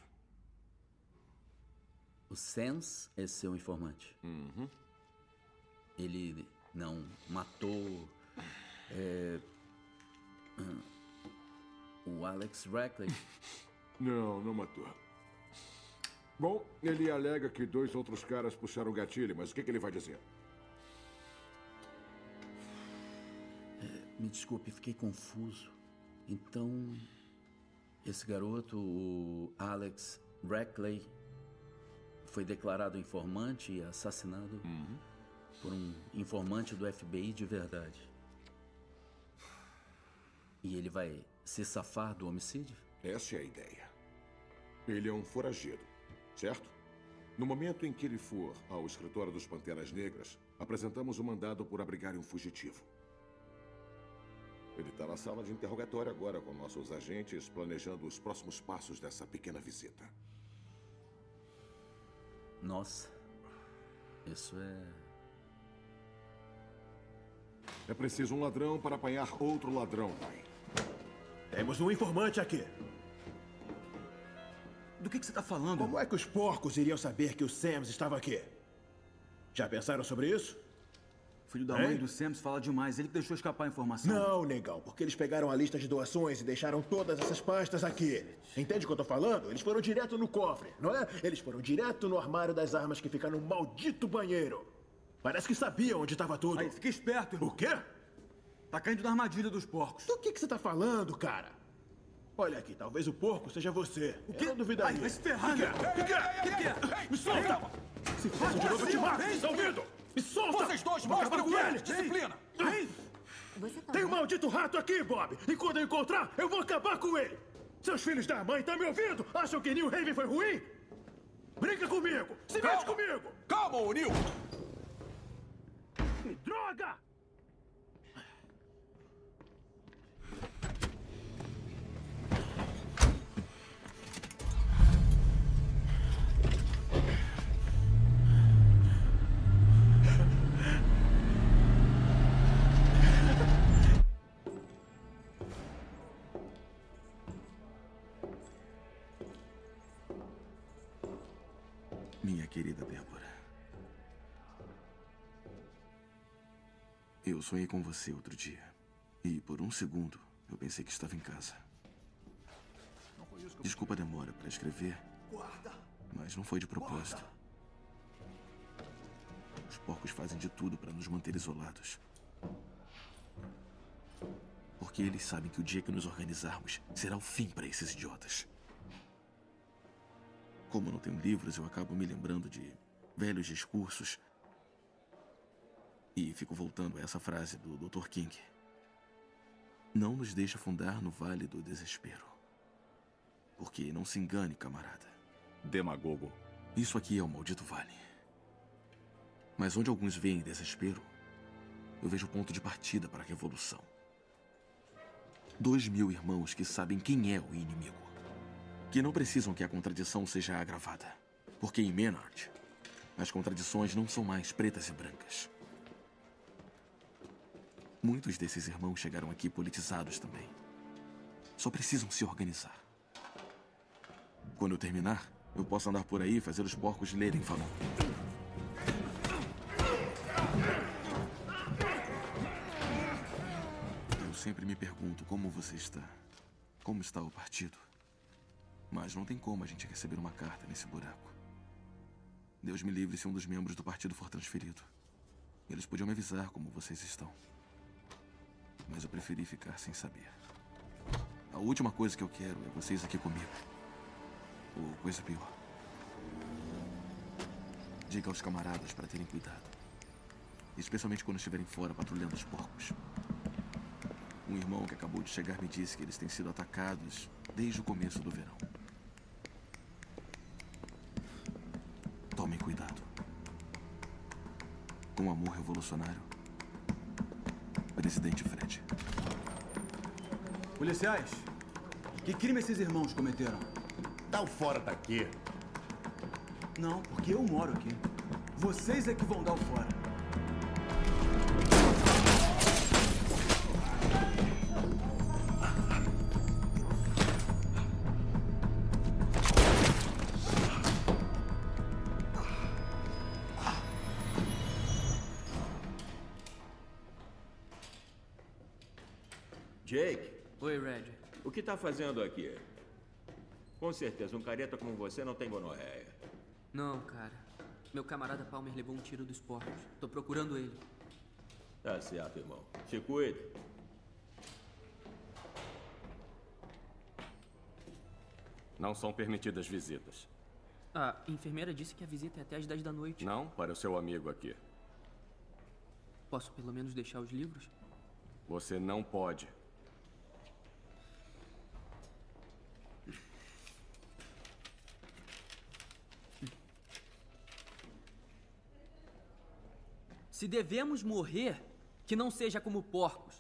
O Sams é seu informante. Uhum. Ele não matou é, hum, o Alex Rackley. Não, não matou. Bom, ele alega que dois outros caras puxaram o gatilho, mas o que, que ele vai dizer? Me desculpe, fiquei confuso. Então, esse garoto, o Alex Rackley, foi declarado informante e assassinado por um informante do FBI de verdade. E ele vai se safar do homicídio? Essa é a ideia. Ele é um foragido, certo? No momento em que ele for ao escritório dos Panteras Negras, apresentamos o mandado por abrigar um fugitivo. Ele está na sala de interrogatório agora com nossos agentes, planejando os próximos passos dessa pequena visita. Nossa, isso é. É preciso um ladrão para apanhar outro ladrão, pai. Temos um informante aqui. Do que, que você está falando? Como é que os porcos iriam saber que o Sams estava aqui? Já pensaram sobre isso? Filho da Hein? mãe do Sams fala demais. Ele que deixou escapar a informação. Não, negão, porque eles pegaram a lista de doações e deixaram todas essas pastas aqui. Entende o que eu tô falando? Eles foram direto no cofre, não é? Eles foram direto no armário das armas que fica no maldito banheiro. Parece que sabiam onde estava tudo. Aí, fica esperto, irmão. O quê? Tá caindo na armadilha dos porcos. Do que, que você tá falando, cara? Olha aqui, talvez o porco seja você. O quê? Eu não duvidaria. Ai, vai se ferrar, O que é? né? O que é? O que é? Me solta! Se faça de novo, eu te mato! Tá ouvindo? Me solta! Vocês dois o com ele! disciplina. Você tá Tem um maldito rato aqui, Bob! E quando eu encontrar, eu vou acabar com ele! Seus filhos da mãe, tá me ouvindo? Acham que New Haven foi ruim? Brinca comigo! Se mete comigo! Calma, Neil! Droga! Sonhei com você outro dia. E por um segundo eu pensei que estava em casa. Desculpa a demora para escrever, mas não foi de propósito. Os porcos fazem de tudo para nos manter isolados. Porque eles sabem que o dia que nos organizarmos será o fim para esses idiotas. Como não tenho livros, eu acabo me lembrando de velhos discursos. E fico voltando a essa frase do Dr. King. Não nos deixe afundar no vale do desespero. Porque não se engane, camarada. Demagogo. Isso aqui é o maldito vale. Mas onde alguns veem desespero, eu vejo o ponto de partida para a revolução. Dois mil irmãos que sabem quem é o inimigo. Que não precisam que a contradição seja agravada. Porque em Menard, as contradições não são mais pretas e brancas. Muitos desses irmãos chegaram aqui politizados também. Só precisam se organizar. Quando eu terminar, eu posso andar por aí e fazer os porcos lerem falando. Eu sempre me pergunto como você está. Como está o partido? Mas não tem como a gente receber uma carta nesse buraco. Deus me livre se um dos membros do partido for transferido. Eles podiam me avisar como vocês estão. Mas eu preferi ficar sem saber. A última coisa que eu quero é vocês aqui comigo. Ou coisa pior. Diga aos camaradas para terem cuidado. Especialmente quando estiverem fora patrulhando os porcos. Um irmão que acabou de chegar me disse que eles têm sido atacados desde o começo do verão. Tomem cuidado. Com amor revolucionário, Presidente Fred. Policiais, que crime esses irmãos cometeram? Dá o fora daqui. Não, porque eu moro aqui. Vocês é que vão dar o fora. O que tá fazendo aqui? Com certeza, um careta como você não tem gonorreia. Não, cara. Meu camarada Palmer levou um tiro dos porcos. Tô procurando ele. Tá certo, irmão. Se cuide. Não são permitidas visitas. A enfermeira disse que a visita é até às 10 da noite. Não para o seu amigo aqui. Posso pelo menos deixar os livros? Você não pode. Se devemos morrer, que não seja como porcos.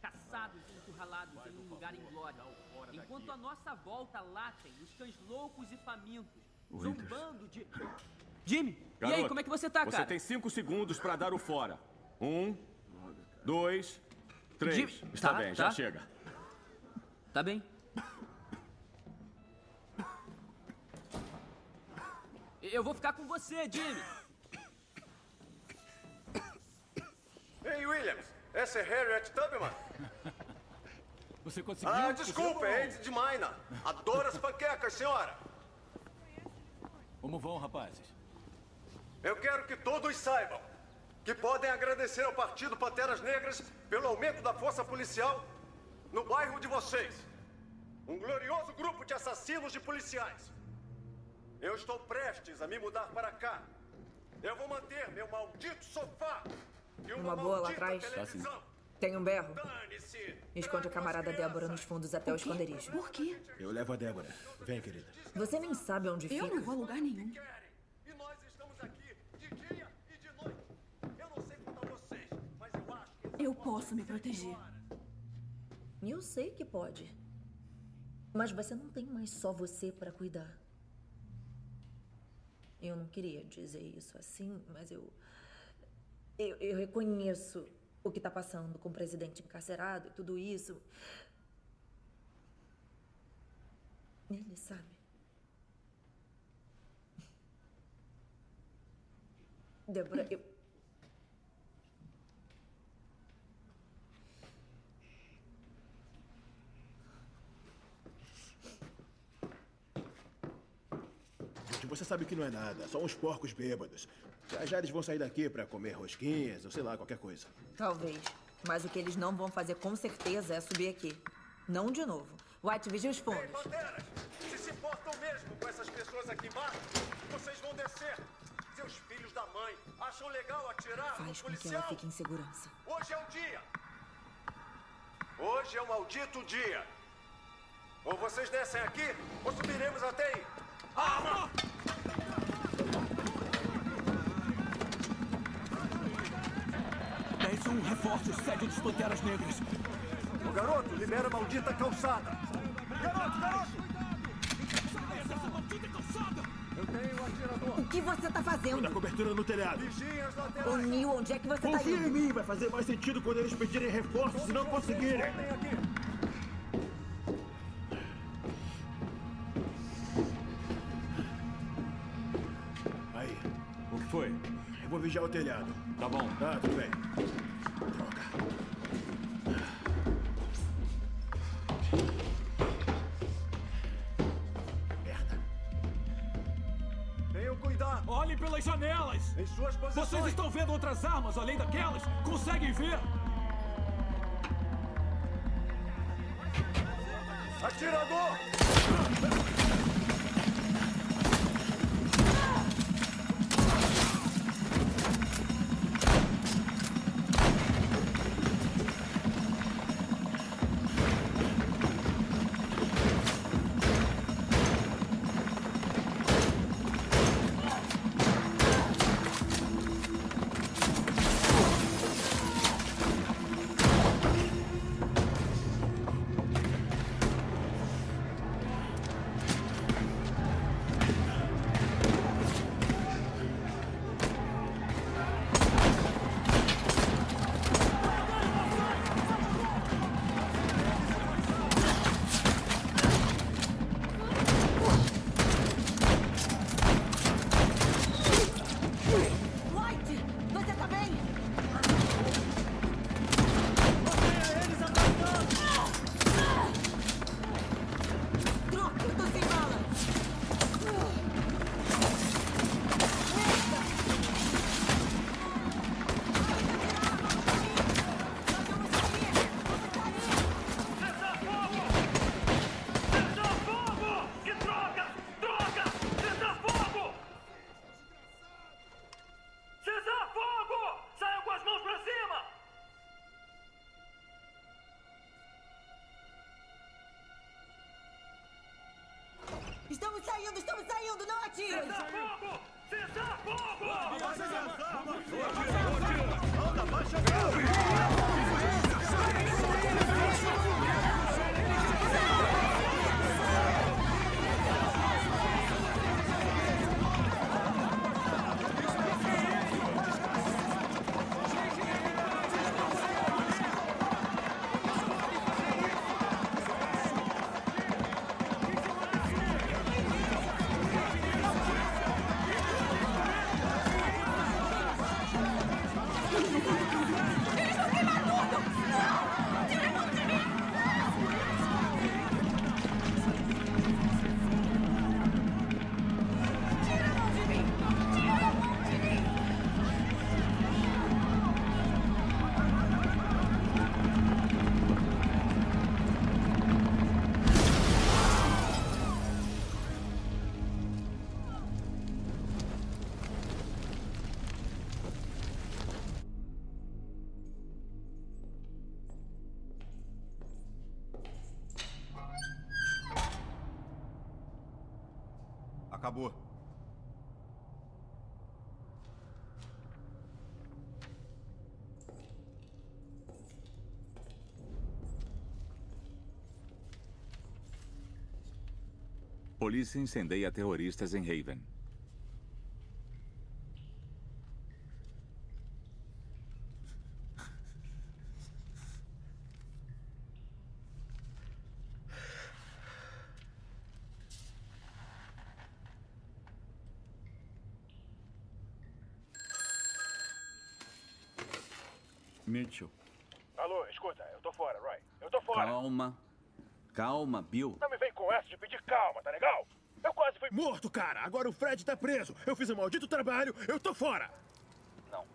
Caçados e encurralados em um lugar em glória. Enquanto a nossa volta latem os cães loucos e famintos, Winters. zombando de... Jimmy, e aí, Garoto, como é que você tá, Você cara? tem cinco segundos para dar o fora. Um, dois, três. Jimmy, Está tá, bem, já tá. chega. Tá bem. Eu vou ficar com você, Jimmy. Ei, Williams, essa é Harriet Tubman. Você conseguiu? Ah, desculpa, é Ed de Maina. Adoro as panquecas, senhora. Como vão, rapazes? Eu quero que todos saibam que podem agradecer ao Partido Panteras Negras pelo aumento da força policial no bairro de vocês. Um glorioso grupo de assassinos de policiais. Eu estou prestes a me mudar para cá. Eu vou manter meu maldito sofá uma, Uma boa lá atrás? televisão. Tem um berro? Esconde a camarada Débora nos fundos até o esconderijo. Por quê? Eu levo a Débora. Vem, querida. Você nem sabe onde Eu fica. não vou a lugar nenhum. E nós estamos aqui de dia e de noite. Eu não sei quanto a vocês, mas eu acho que Eu posso me proteger. Eu sei que pode. Mas você não tem mais só você para cuidar. Eu não queria dizer isso assim, mas eu. Eu, eu reconheço o que está passando com o presidente encarcerado e tudo isso. Ele sabe. Débora, eu. Você sabe que não é nada. Só uns porcos bêbados. Já já eles vão sair daqui pra comer rosquinhas ou sei lá, qualquer coisa. Talvez. Mas o que eles não vão fazer com certeza é subir aqui. Não de novo. White, vigia os fundos. Panteras, se se importam mesmo com essas pessoas aqui embaixo, vocês vão descer. Seus filhos da mãe acham legal atirar no Faz com que ela fique em segurança. Hoje é o dia. Hoje é o maldito dia. Ou vocês descem aqui, ou subiremos até aí. Arma! Dez um reforços, sede dos Panteras Negras. O garoto, libera a maldita calçada. Garoto, garoto! Eu tenho atirador. O que você tá fazendo? Da cobertura no telhado. Ô. Neil, onde é que você tá Confia em indo? mim, vai fazer mais sentido quando eles pedirem reforços e não conseguirem. Vem aqui. Aí, O que foi? eu vou vigiar o telhado. Tá bom. Tá, tudo bem. Outras armas além daquelas? Conseguem ver? Atirador! Polícia incendeia terroristas em Haven. Mitchell. Alô, escuta, eu tô fora, Roy. Eu tô fora. Calma. Calma, Bill. Não me com essa de pedir calma, tá legal? Eu quase fui. Morto, cara! Agora o Fred tá preso! Eu fiz um maldito trabalho, eu tô fora! Não.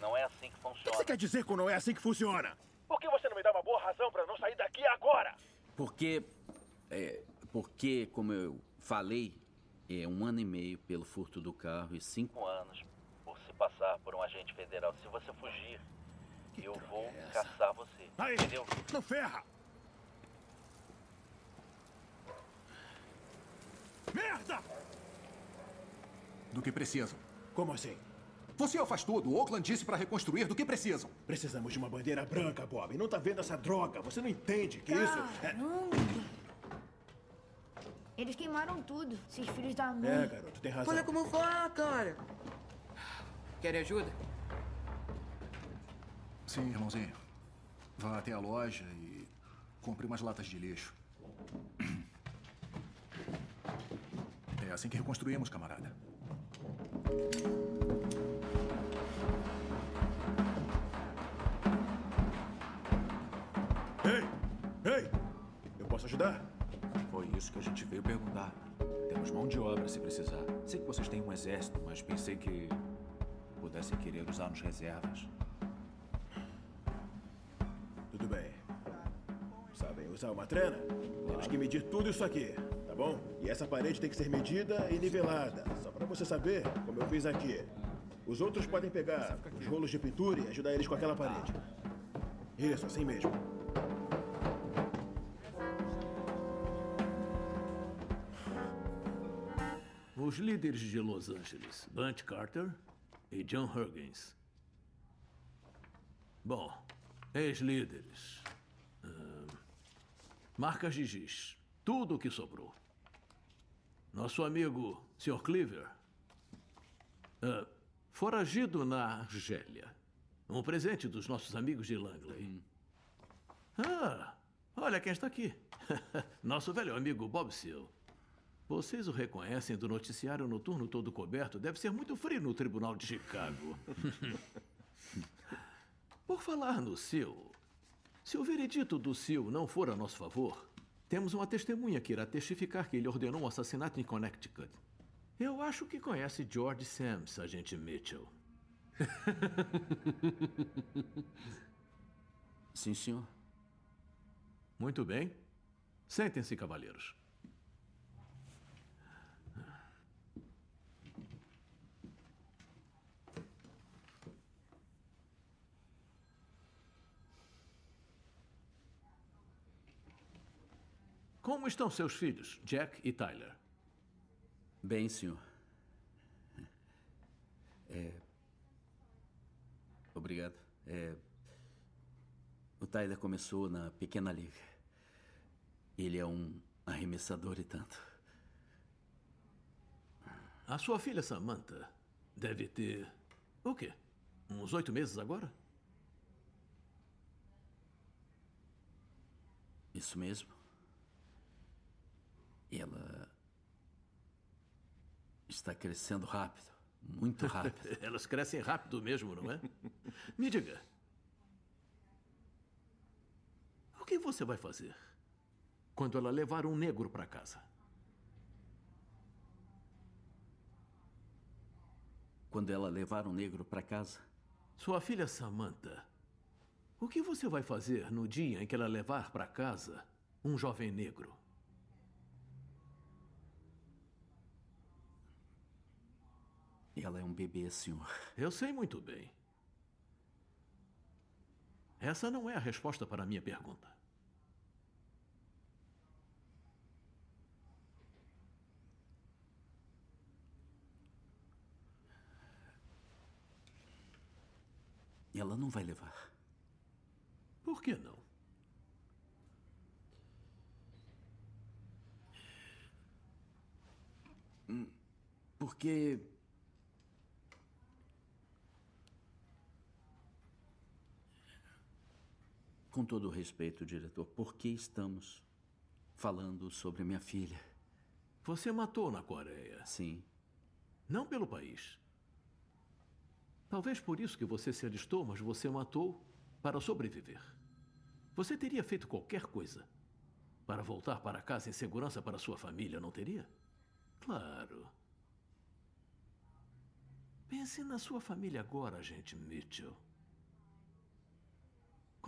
Não é assim que O que funciona. você quer dizer com não é assim que funciona? Por que você não me dá uma boa razão pra não sair daqui agora? Porque. É, porque, como eu falei, é um ano e meio pelo furto do carro e cinco. Anos por se passar por um agente federal. Se você fugir, eu vou caçar você. Aí, Entendeu? não ferra! Merda! Do que precisam. Como assim? Você faz tudo. O Oakland disse para reconstruir do que precisam. Precisamos de uma bandeira branca, Bob. Não tá vendo essa droga? Você não entende que isso é... Eles queimaram tudo, esses filhos da mãe. É, garoto, tem razão. Olha como foi, cara. Querem ajuda? Sim, irmãozinho. Vá até a loja e compre umas latas de lixo. É assim que reconstruímos, camarada. Ei! Ei! Eu posso ajudar? Foi isso que a gente veio perguntar. Temos mão de obra se precisar. Sei que vocês têm um exército, mas pensei que pudessem querer usar-nos reservas. Tudo bem. Sabem usar uma trena? Temos que medir tudo isso aqui, bom? E essa parede tem que ser medida e nivelada. Só pra você saber, como eu fiz aqui. Os outros podem pegar os rolos de pintura e ajudar eles com aquela parede. Isso, assim mesmo. Os líderes de Los Angeles, Bunt Carter e John Huggins. Bom, ex-líderes. ahn, marcas de giz. Tudo o que sobrou. Nosso amigo, Sr. Cleaver. ah, foragido na Argélia. Um presente dos nossos amigos de Langley. Ah, olha quem está aqui. Nosso velho amigo Bob Seal. Vocês o reconhecem do noticiário noturno todo coberto? Deve ser muito frio no Tribunal de Chicago. Por falar no Seal, se o veredito do Seal não for a nosso favor, temos uma testemunha que irá testificar que ele ordenou um assassinato em Connecticut. Eu acho que conhece George Sams, agente Mitchell. Sim, senhor. Muito bem. Sentem-se, cavalheiros. Como estão seus filhos, Jack e Tyler? Bem, senhor. É... Obrigado. É... O Tyler começou na pequena liga. Ele é um arremessador e tanto. A sua filha Samantha deve ter. O quê? Uns oito meses agora? Isso mesmo. Ela. está crescendo rápido. Muito rápido. Elas crescem rápido mesmo, não é? Me diga. O que você vai fazer quando ela levar um negro para casa? Quando ela levar um negro para casa? Sua filha Samantha. O que você vai fazer no dia em que ela levar para casa um jovem negro? Ela é um bebê, senhor. Eu sei muito bem. Essa não é a resposta para a minha pergunta. Ela não vai levar. Por que não? Hum, Porque. Com todo o respeito, diretor, por que estamos falando sobre minha filha? Você matou na Coreia. Sim. Não pelo país. Talvez por isso que você se alistou, mas você matou para sobreviver. Você teria feito qualquer coisa para voltar para casa em segurança para sua família, não teria? Claro. Pense na sua família agora, agente Mitchell.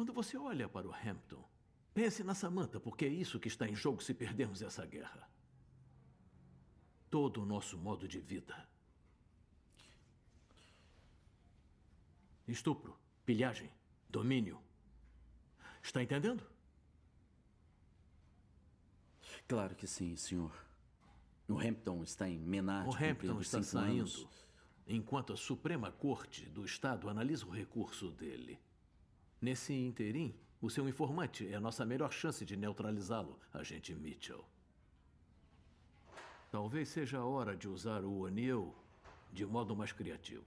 Quando você olha para o Hampton, pense na Samantha, porque é isso que está em jogo se perdermos essa guerra. Todo o nosso modo de vida. Estupro, pilhagem, domínio. Está entendendo? Claro que sim, senhor. O Hampton está em Menard. O Hampton está saindo anos. enquanto a Suprema Corte do Estado analisa o recurso dele. Nesse interim, o seu informante é a nossa melhor chance de neutralizá-lo, agente Mitchell. Talvez seja a hora de usar o O'Neill de modo mais criativo.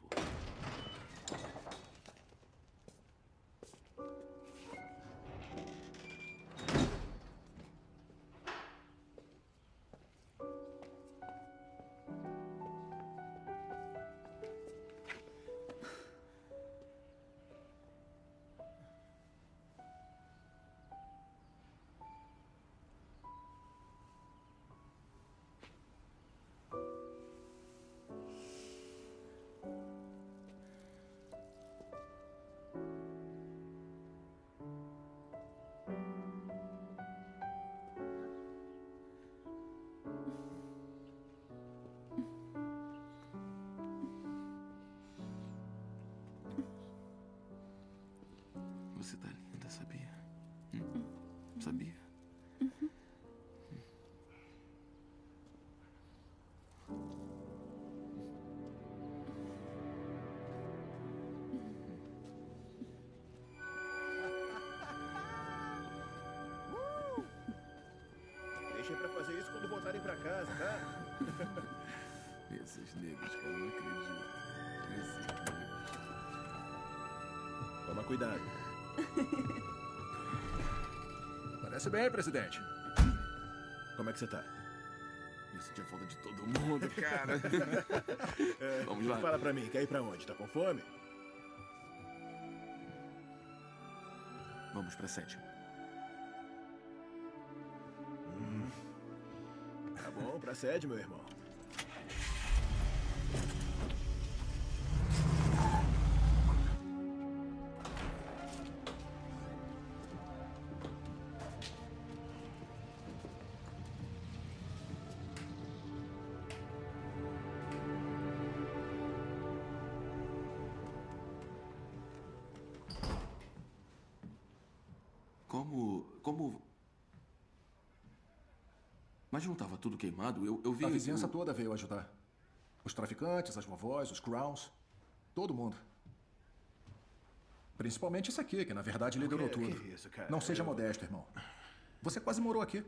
Cuidado. Parece bem, presidente. Como é que você tá? Eu senti a falta de todo mundo, cara. É, Vamos lá. Fala pra mim, quer ir pra onde? Tá com fome? Vamos pra sétima. Tá bom, pra sede, meu irmão. Mas não estava tudo queimado? Eu, eu vi... A vizinhança eu- toda veio ajudar. Os traficantes, as vovós, os crowns. Todo mundo. Principalmente esse aqui, que na verdade liderou que- tudo. que isso, cara? Não seja Eu- modesto, irmão. Você quase morou aqui.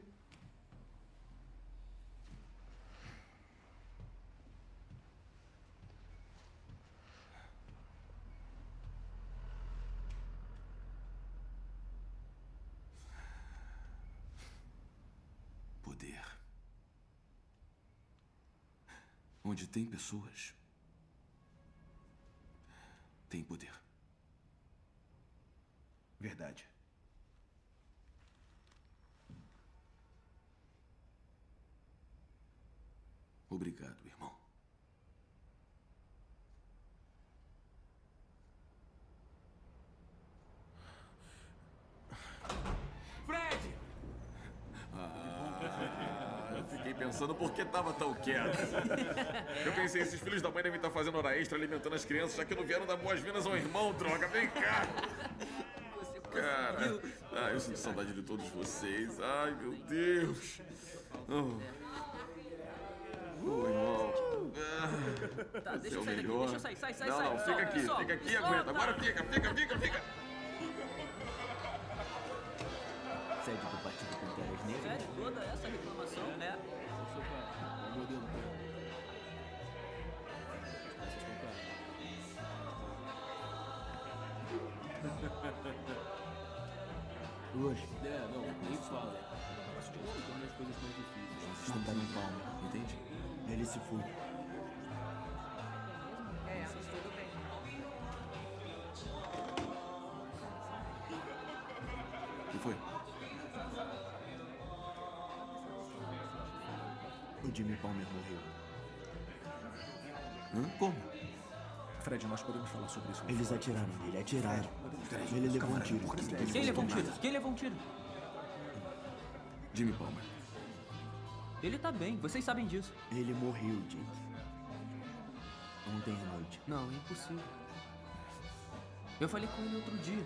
Poder. Onde tem pessoas, tem poder. Verdade. Obrigado, irmão. Fred! Ah, eu fiquei pensando por que tava tão quieto. Eu pensei, esses filhos da mãe devem estar fazendo hora extra alimentando as crianças, já que não vieram dar boas-vindas ao irmão, droga. Vem cá! Cara, ah, eu sinto saudade de todos vocês. Ai, meu Deus. Oh. Oh, irmão. Ah, Tá, deixa é eu sair daqui, melhor. deixa eu sair, sai, sai, não, sai. Não, fica aqui, solta, fica aqui e solta. aguenta. Agora fica, fica, fica, fica. Sede do Partido Panteras Negras. Sério, toda essa reclamação Hoje, É, não, nem fala. Como as coisas mais difíceis. mataram um palmo, entende? Ele se foi. É, tudo bem. O que foi? O Jimmy Palmer morreu. Hã? Como? Fred, nós podemos falar sobre isso. Eles atiraram nele, atiraram. Ele levou um tiro. Quem levou um tiro? Quem levou um tiro? Jimmy Palmer. Ele tá bem, vocês sabem disso. Ele morreu, Jake. Ontem à noite. Não, é impossível. Eu falei com ele outro dia.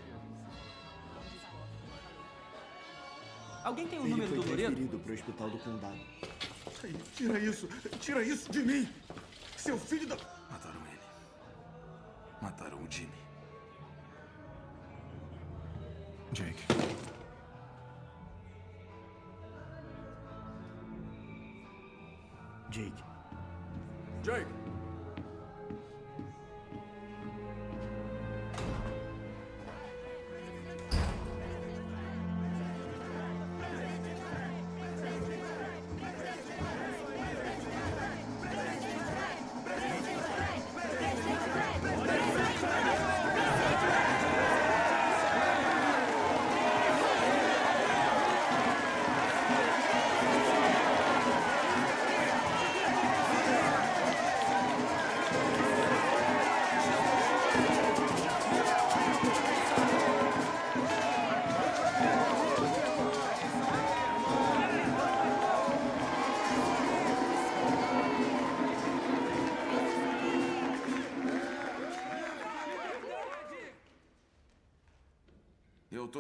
Alguém tem o Ele número foi do Loreto? transferido para o hospital do condado. Ai, Tira isso! Tira isso de mim! Seu filho da. Mataram o Jimmy.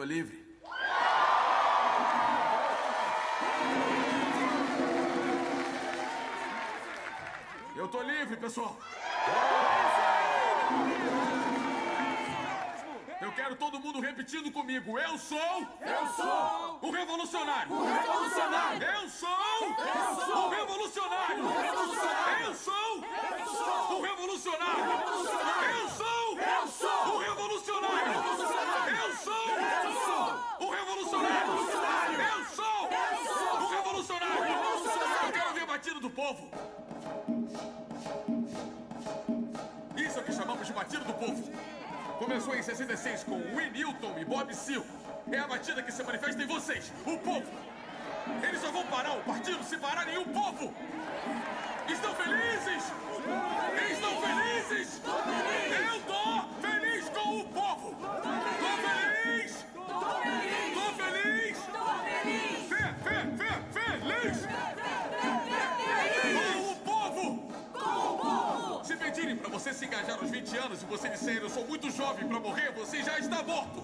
Livre. Eu tô livre, pessoal. Eu quero todo mundo repetindo comigo. Eu sou. Eu sou o revolucionário. o revolucionário. Eu Começou em 66 com Will Newton e Bob Seale. É a batida que se manifesta em vocês, o povo. Eles só vão parar o partido se pararem o povo. Estão felizes? Estão felizes? viajar os 20 anos e você disser eu sou muito jovem para morrer, você já está morto.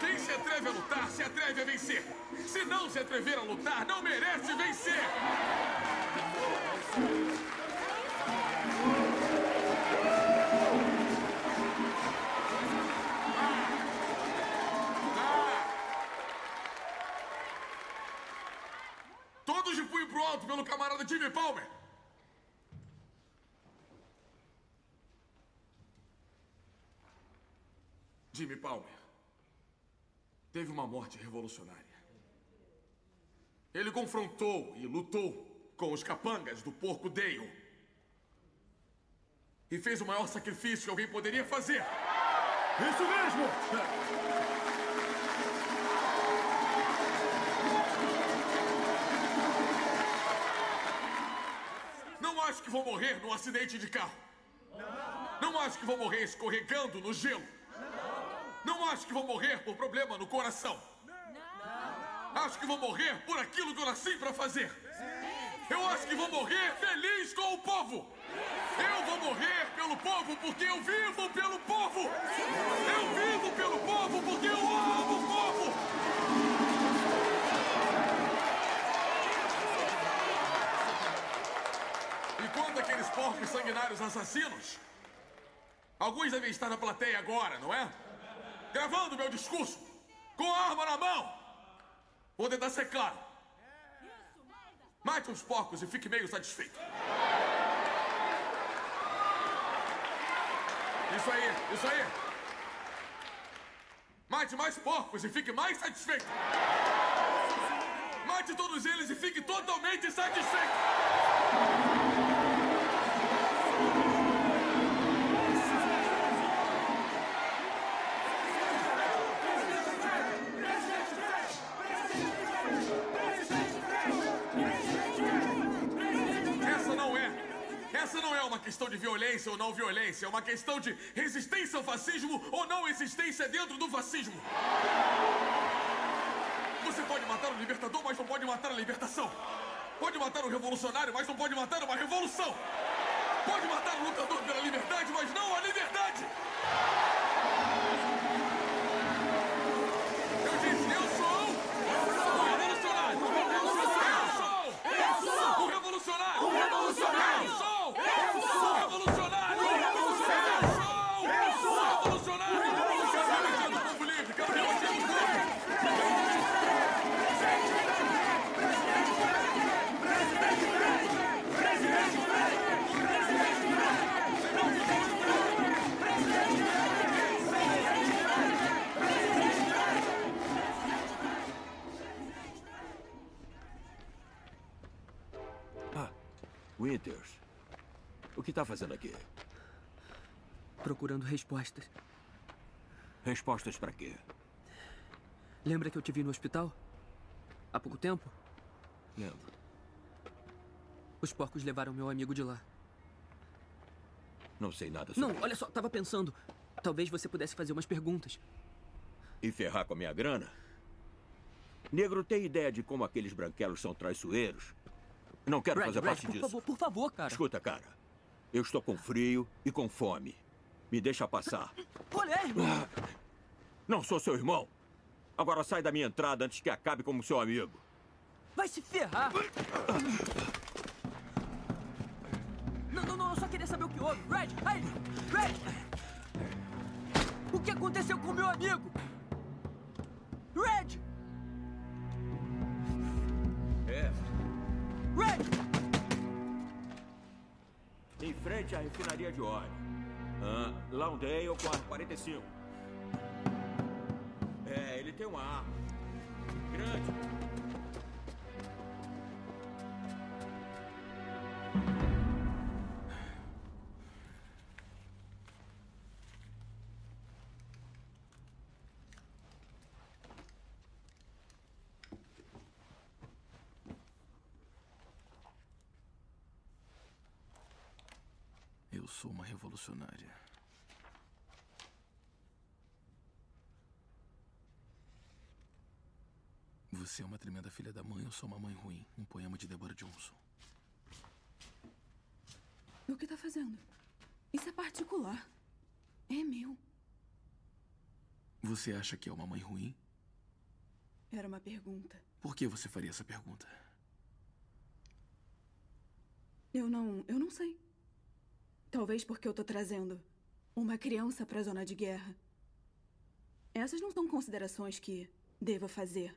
Quem se atreve a lutar, se atreve a vencer. Se não se atrever a lutar, não merece vencer. Punho pro alto pelo camarada Jimmy Palmer! Jimmy Palmer teve uma morte revolucionária. Ele confrontou e lutou com os capangas do porco Dale. E fez o maior sacrifício que alguém poderia fazer. Isso mesmo! Acho que vou morrer num acidente de carro. Não acho que vou morrer escorregando no gelo. Não acho que vou morrer por problema no coração. Acho que vou morrer por aquilo que eu nasci para fazer. Eu acho que vou morrer feliz com o povo. Eu vou morrer pelo povo porque eu vivo pelo povo. Eu vivo pelo povo porque eu amo o povo. E quando aqueles sanguinários assassinos? Alguns devem estar na plateia agora, não é? Gravando meu discurso, com a arma na mão. Vou tentar ser claro. Mate os porcos e fique meio satisfeito. Isso aí, isso aí. Mate mais porcos e fique mais satisfeito. Mate todos eles e fique totalmente satisfeito. Questão de violência ou não violência, é uma questão de resistência ao fascismo ou não existência dentro do fascismo. Você pode matar o libertador, mas não pode matar a libertação. Pode matar o revolucionário, mas não pode matar uma revolução. Pode matar o lutador pela liberdade, mas não a liberdade. Eu disse, eu sou o revolucionário. Eu sou o revolucionário. O revolucionário. Eu sou Eu sou o revolucionário. o revolucionário. Eu sou o revolucionário. Campeão do povo livre, campeão do povo. Ah, Winters. O que está fazendo aqui? Procurando respostas. Respostas para quê? Lembra que eu te vi no hospital? Há pouco tempo? Lembro. Os porcos levaram meu amigo de lá. Não sei nada sobre Não, olha só, tava pensando. Talvez você pudesse fazer umas perguntas. E ferrar com a minha grana? Negro tem ideia de como aqueles branquelos são traiçoeiros? Não quero Red, fazer Red, parte por disso. favor, por favor, cara. Escuta, cara. Eu estou com frio e com fome. Me deixa passar. Olha, irmão. Ah, Não sou seu irmão. Agora sai da minha entrada antes que acabe como seu amigo. Vai se ferrar! Não, não, não, eu só queria saber o que houve. Red, aí! Red! O que aconteceu com meu amigo? Red! É. Em frente à refinaria de óleo. Ah, Lawndale, quarto 45. É, ele tem uma arma. Grande. Sou uma revolucionária. Você é uma tremenda filha da mãe, eu sou uma mãe ruim. Um poema de Deborah Johnson. O que tá fazendo? Isso é particular. É meu. Você acha que é uma mãe ruim? Era uma pergunta. Por que você faria essa pergunta? Eu não. Eu não sei. Talvez porque eu tô trazendo uma criança pra zona de guerra. Essas não são considerações que deva fazer.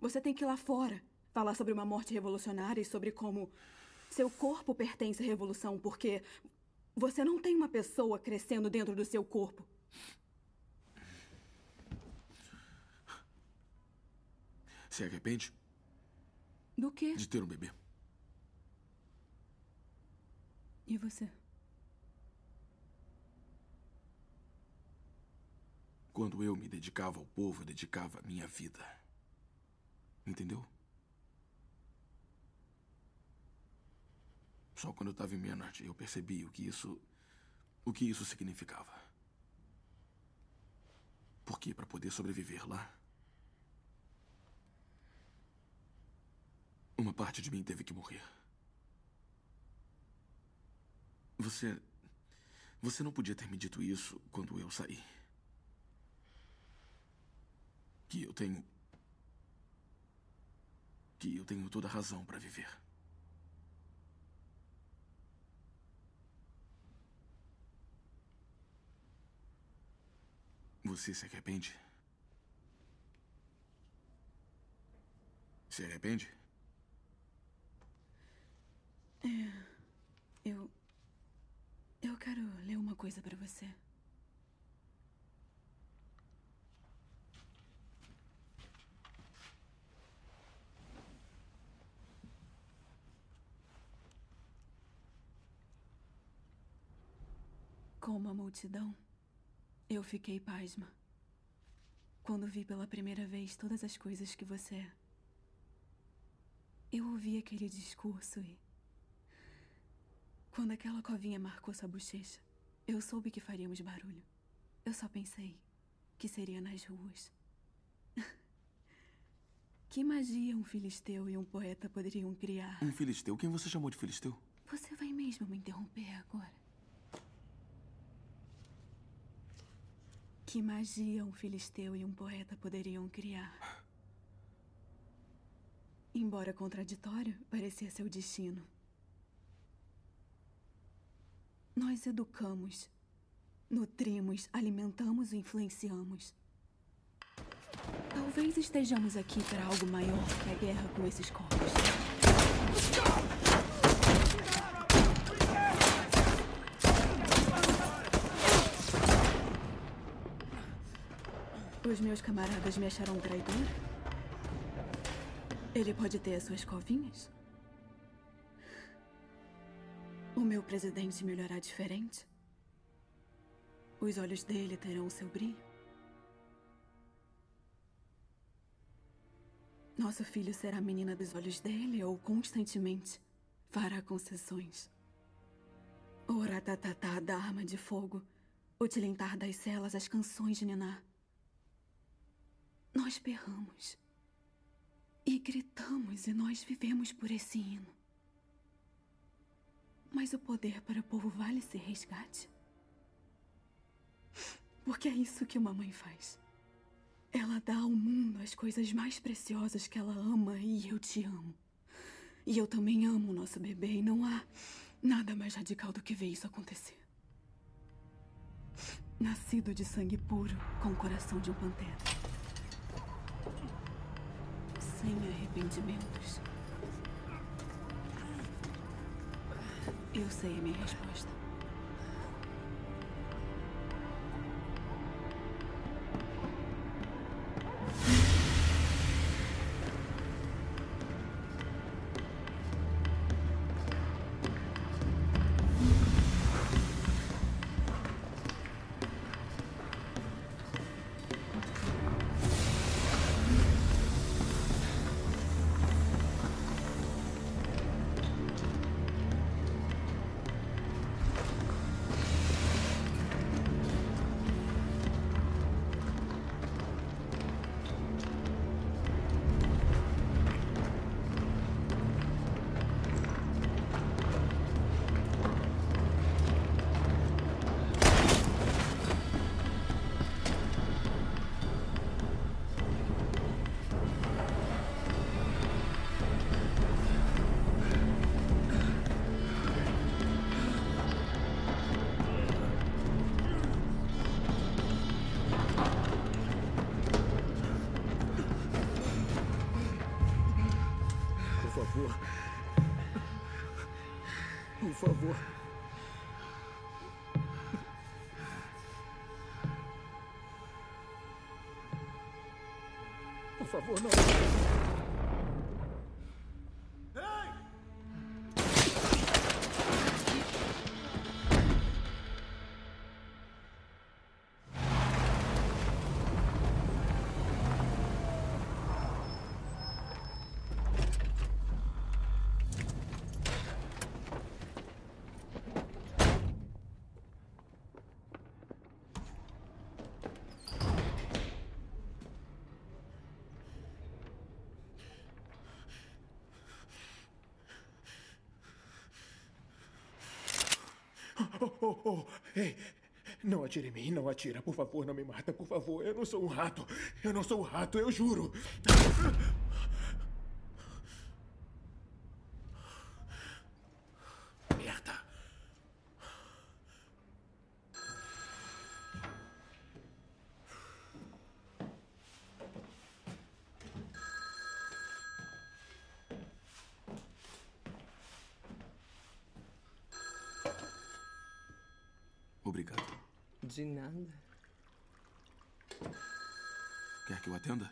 Você tem que ir lá fora falar sobre uma morte revolucionária e sobre como seu corpo pertence à revolução, porque você não tem uma pessoa crescendo dentro do seu corpo. Se arrepende Do quê? de ter um bebê? E você? Quando eu me dedicava ao povo, eu dedicava a minha vida. Entendeu? Só quando eu estava em Menard eu percebi o que isso. o que isso significava. Porque para poder sobreviver lá, uma parte de mim teve que morrer. Você. Você não podia ter me dito isso quando eu saí. Que eu tenho. Que eu tenho toda razão para viver. Você se arrepende? Se arrepende? É. Eu. Eu quero ler uma coisa pra você. Como a multidão, eu fiquei pasma. Quando vi pela primeira vez todas as coisas que você é. Eu ouvi aquele discurso e. Quando aquela covinha marcou sua bochecha, eu soube que faríamos barulho. Eu só pensei que seria nas ruas. que magia um filisteu e um poeta poderiam criar? Um filisteu? Quem você chamou de filisteu? Você vai mesmo me interromper agora? Que magia um filisteu e um poeta poderiam criar? Embora contraditório, parecia seu destino. Nós educamos, nutrimos, alimentamos e influenciamos. Talvez estejamos aqui para algo maior que a guerra com esses corpos. Os meus camaradas me acharam traidora? Ele pode ter as suas covinhas? O meu presidente me olhará diferente? Os olhos dele terão o seu brilho? Nosso filho será a menina dos olhos dele ou constantemente fará concessões? O ratatatá da arma de fogo, o tilintar das celas, as canções de Niná. Nós berramos e gritamos e nós vivemos por esse hino. Mas o poder para o povo vale esse resgate? Porque é isso que uma mãe faz. Ela dá ao mundo as coisas mais preciosas que ela ama e eu te amo. E eu também amo o nosso bebê e não há nada mais radical do que ver isso acontecer. Nascido de sangue puro, com o coração de um pantera. Sem arrependimentos. Eu sei a minha resposta. Favor, não. Oh, oh, oh, ei, não atire em mim, não atira. Por favor, não me mata, por favor. Eu não sou um rato. Eu não sou um rato, eu juro. Merda. Obrigado. De nada. Quer que eu atenda?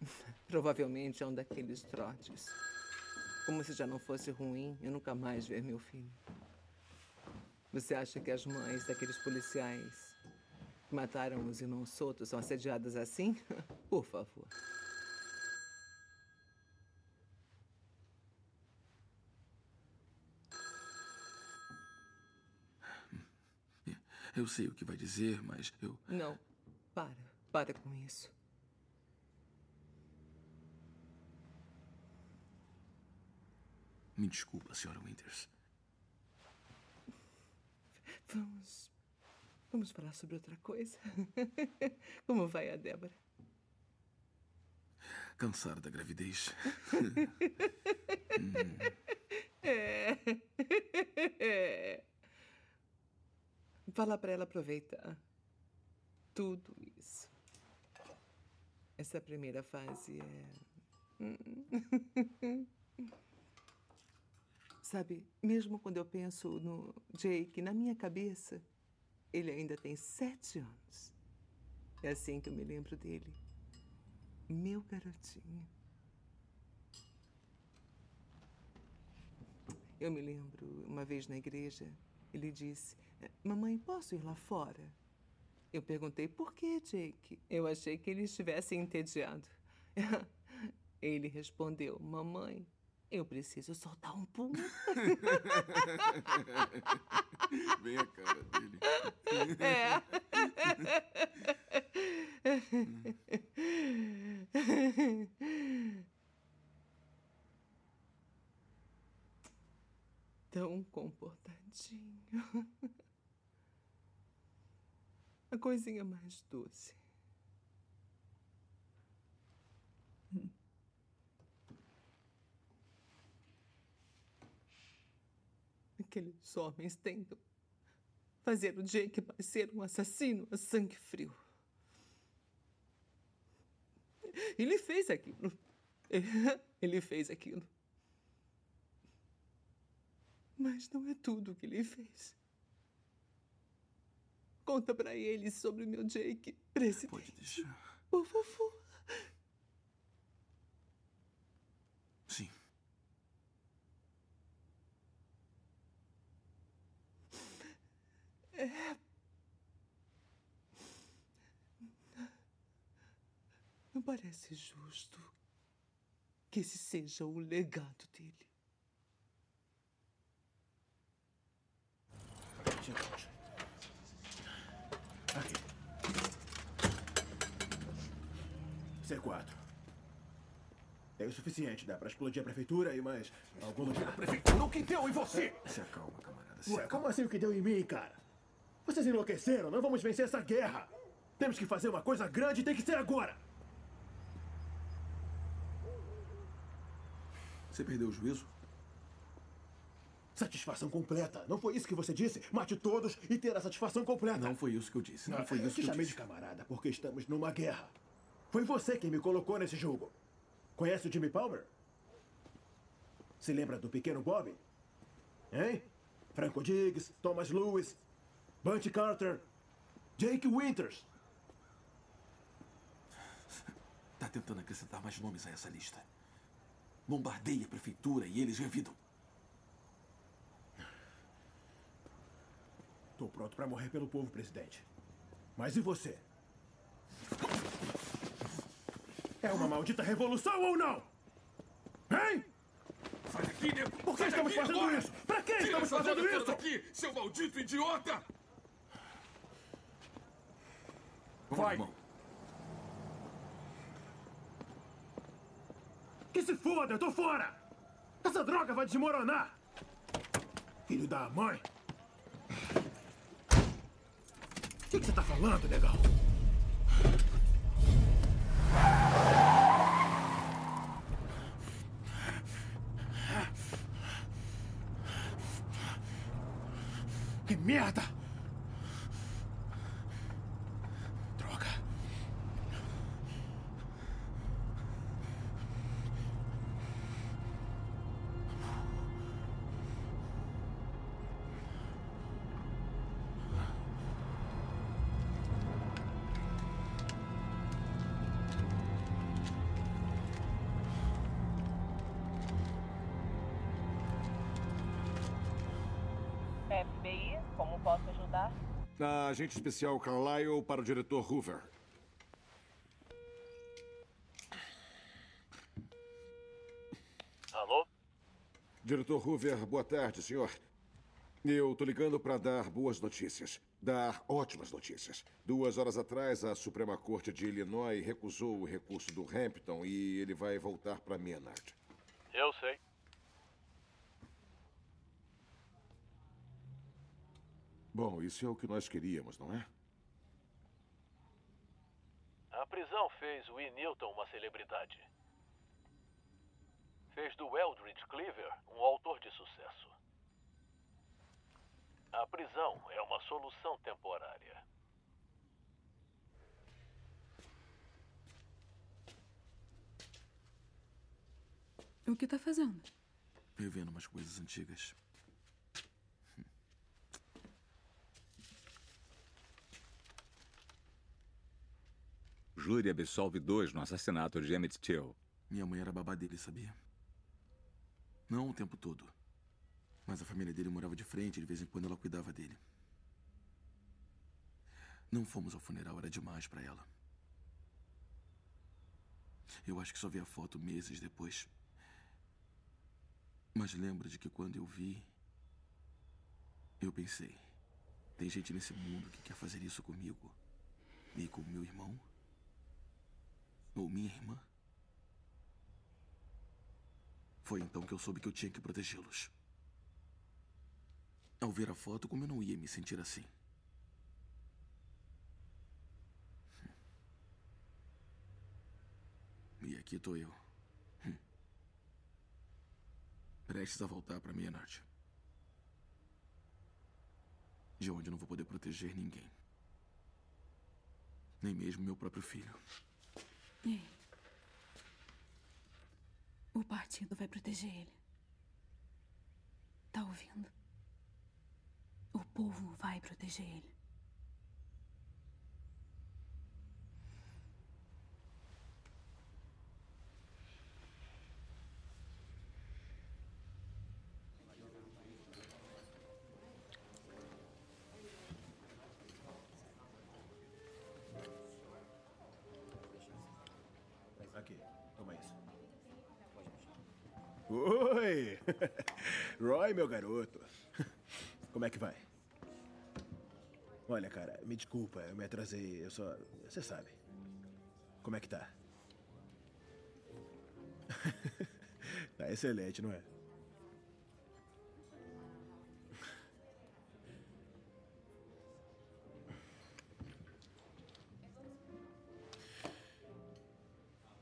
Provavelmente é um daqueles trotes. Como se já não fosse ruim eu nunca mais ver meu filho. Você acha que as mães daqueles policiais que mataram os irmãos soltos são assediadas assim? Por favor. Eu sei o que vai dizer, mas eu. Não, para. Para com isso. Me desculpa, Sra. Winters. Vamos. Vamos falar sobre outra coisa. Como vai a Débora? Cansada da gravidez. É. é. Fala pra ela aproveitar tudo isso. Essa primeira fase é. Sabe, mesmo quando eu penso no Jake, na minha cabeça, ele ainda tem sete anos. É assim que eu me lembro dele. Meu garotinho. Eu me lembro, uma vez na igreja, ele disse: Mamãe, posso ir lá fora? Eu perguntei por que, Jake? Eu achei que ele estivesse entediado. Ele respondeu: Mamãe, eu preciso soltar um pum. Bem a cara dele. É. Tão comportadinho. A coisinha mais doce. Aqueles homens tentam fazer o Jake parecer um assassino a sangue frio. Ele fez aquilo. Ele fez aquilo. Mas não é tudo o que ele fez. Conta pra ele sobre o meu Jake, presidente. Pode deixar. Por favor. Sim. É. Não parece justo que esse seja o legado dele. Gente. Aqui. C4. É o suficiente, dá pra explodir a prefeitura e mais algum lugar. A prefeitura, o que deu em você? Se acalma, camarada. Se Ué, como assim o que deu em mim, cara? Vocês enlouqueceram? Não vamos vencer essa guerra. Temos que fazer uma coisa grande e tem que ser agora. Você perdeu o juízo? Satisfação completa. Não foi isso que você disse? Mate todos e ter a satisfação completa. Não foi isso que eu disse. Não, Não foi eu isso te que eu chamei disse. de camarada porque estamos numa guerra. Foi você quem me colocou nesse jogo. Conhece o Jimmy Palmer? Se lembra do pequeno Bob? Hein? Franco Diggs, Thomas Lewis, Bunty Carter, Jake Winters. Tá tentando acrescentar mais nomes a essa lista. Bombardeie a prefeitura e eles revidam. Tô pronto para morrer pelo povo, presidente. Mas e você? É uma maldita revolução ou não? Hein? Sai daqui, nego! Por que Sai estamos fazendo agora! isso? Pra que Tira estamos fazendo isso? daqui, seu maldito idiota! Vai! Que se foda, eu tô fora! Essa droga vai desmoronar! Filho da mãe! O que, que você tá falando, legal? Que merda! A agente especial Carlyle para o diretor Hoover. Alô? Diretor Hoover, boa tarde, senhor. Eu tô ligando para dar boas notícias. Dar ótimas notícias. Duas horas atrás, a Suprema Corte de Illinois recusou o recurso do Hampton e ele vai voltar para Menard. Eu sei. Bom, isso é o que nós queríamos, não é? A prisão fez o E. Newton uma celebridade. Fez do Eldridge Cleaver um autor de sucesso. A prisão é uma solução temporária. O que tá fazendo? Revendo umas coisas antigas. Júri absolve dois no assassinato de Emmett Till. Minha mãe era babá dele, sabia? Não o tempo todo. Mas a família dele morava de frente de vez em quando ela cuidava dele. Não fomos ao funeral, era demais para ela. Eu acho que só vi a foto meses depois. Mas lembro de que quando eu vi, eu pensei: tem gente nesse mundo que quer fazer isso comigo e com meu irmão? Ou minha irmã? Foi então que eu soube que eu tinha que protegê-los. Ao ver a foto, como eu não ia me sentir assim? E aqui tô eu. Hum. Prestes a voltar para Menard. De onde eu não vou poder proteger ninguém. Nem mesmo meu próprio filho. O partido vai proteger ele. Tá ouvindo? O povo vai proteger ele. Roy, meu garoto. Como é que vai? Olha, cara, me desculpa, eu me atrasei, eu só. Você sabe. Como é que tá? tá excelente, não é?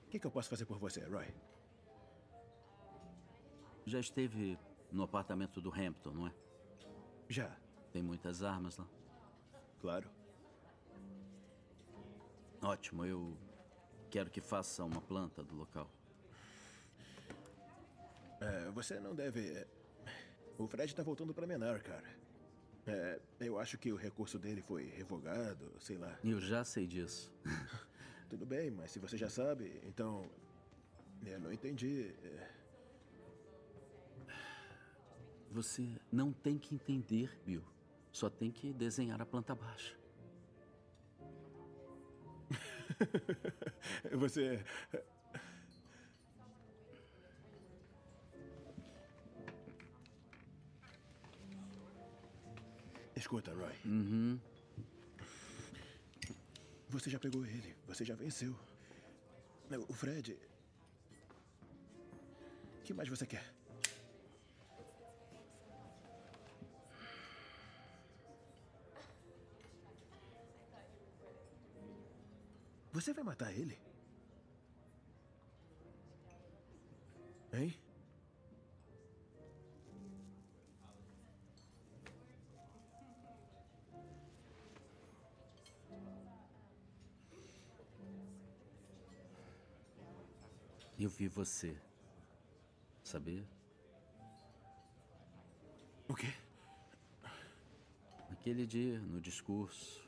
O que, que eu posso fazer por você, Roy? Já esteve no apartamento do Hampton, não é? Já. Tem muitas armas lá? Claro. Ótimo, eu quero que faça uma planta do local. É, você não deve. é, O Fred tá voltando pra Menar, cara. É, eu acho que o recurso dele foi revogado, sei lá. Eu já sei disso. Tudo bem, mas se você já sabe, então. Eu não entendi. é, Você não tem que entender, Bill. Só tem que desenhar a planta baixa. Você. Escuta, Roy. Uhum. Você já pegou ele, você já venceu. O Fred. O que mais você quer? Você vai matar ele? Hein? Eu vi você. Sabia? O quê? Naquele dia, no discurso,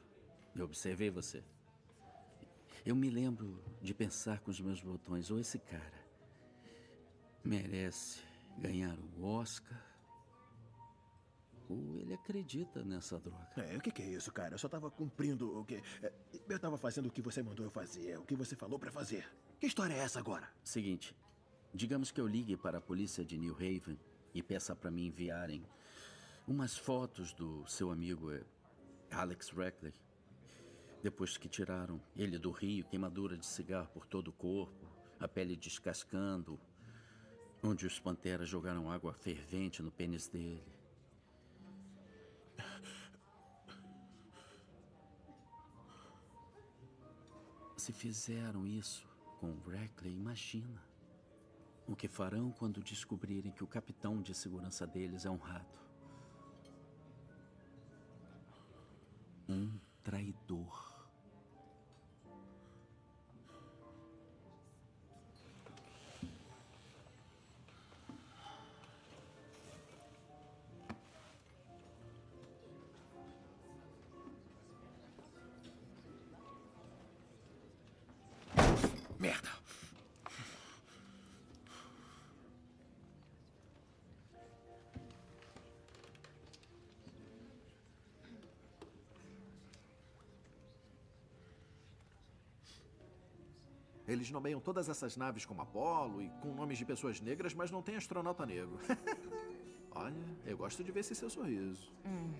eu observei você. Eu me lembro de pensar com os meus botões, ou esse cara merece ganhar o Oscar, ou ele acredita nessa droga. É, o que, que é isso, cara? Eu só tava cumprindo o que. é, Eu tava fazendo o que você mandou eu fazer, o que você falou pra fazer. Que história é essa agora? Seguinte, digamos que eu ligue para a polícia de New Haven e peça para me enviarem umas fotos do seu amigo eh, Alex Reckley. Depois que tiraram ele do rio, queimadura de cigarro por todo o corpo, a pele descascando, onde os panteras jogaram água fervente no pênis dele. Se fizeram isso com Reckley, imagina. O que farão quando descobrirem que o capitão de segurança deles é um rato? Um traidor. Eles nomeiam todas essas naves como Apolo e com nomes de pessoas negras, mas não tem astronauta negro. Olha, eu gosto de ver esse seu sorriso. Hum.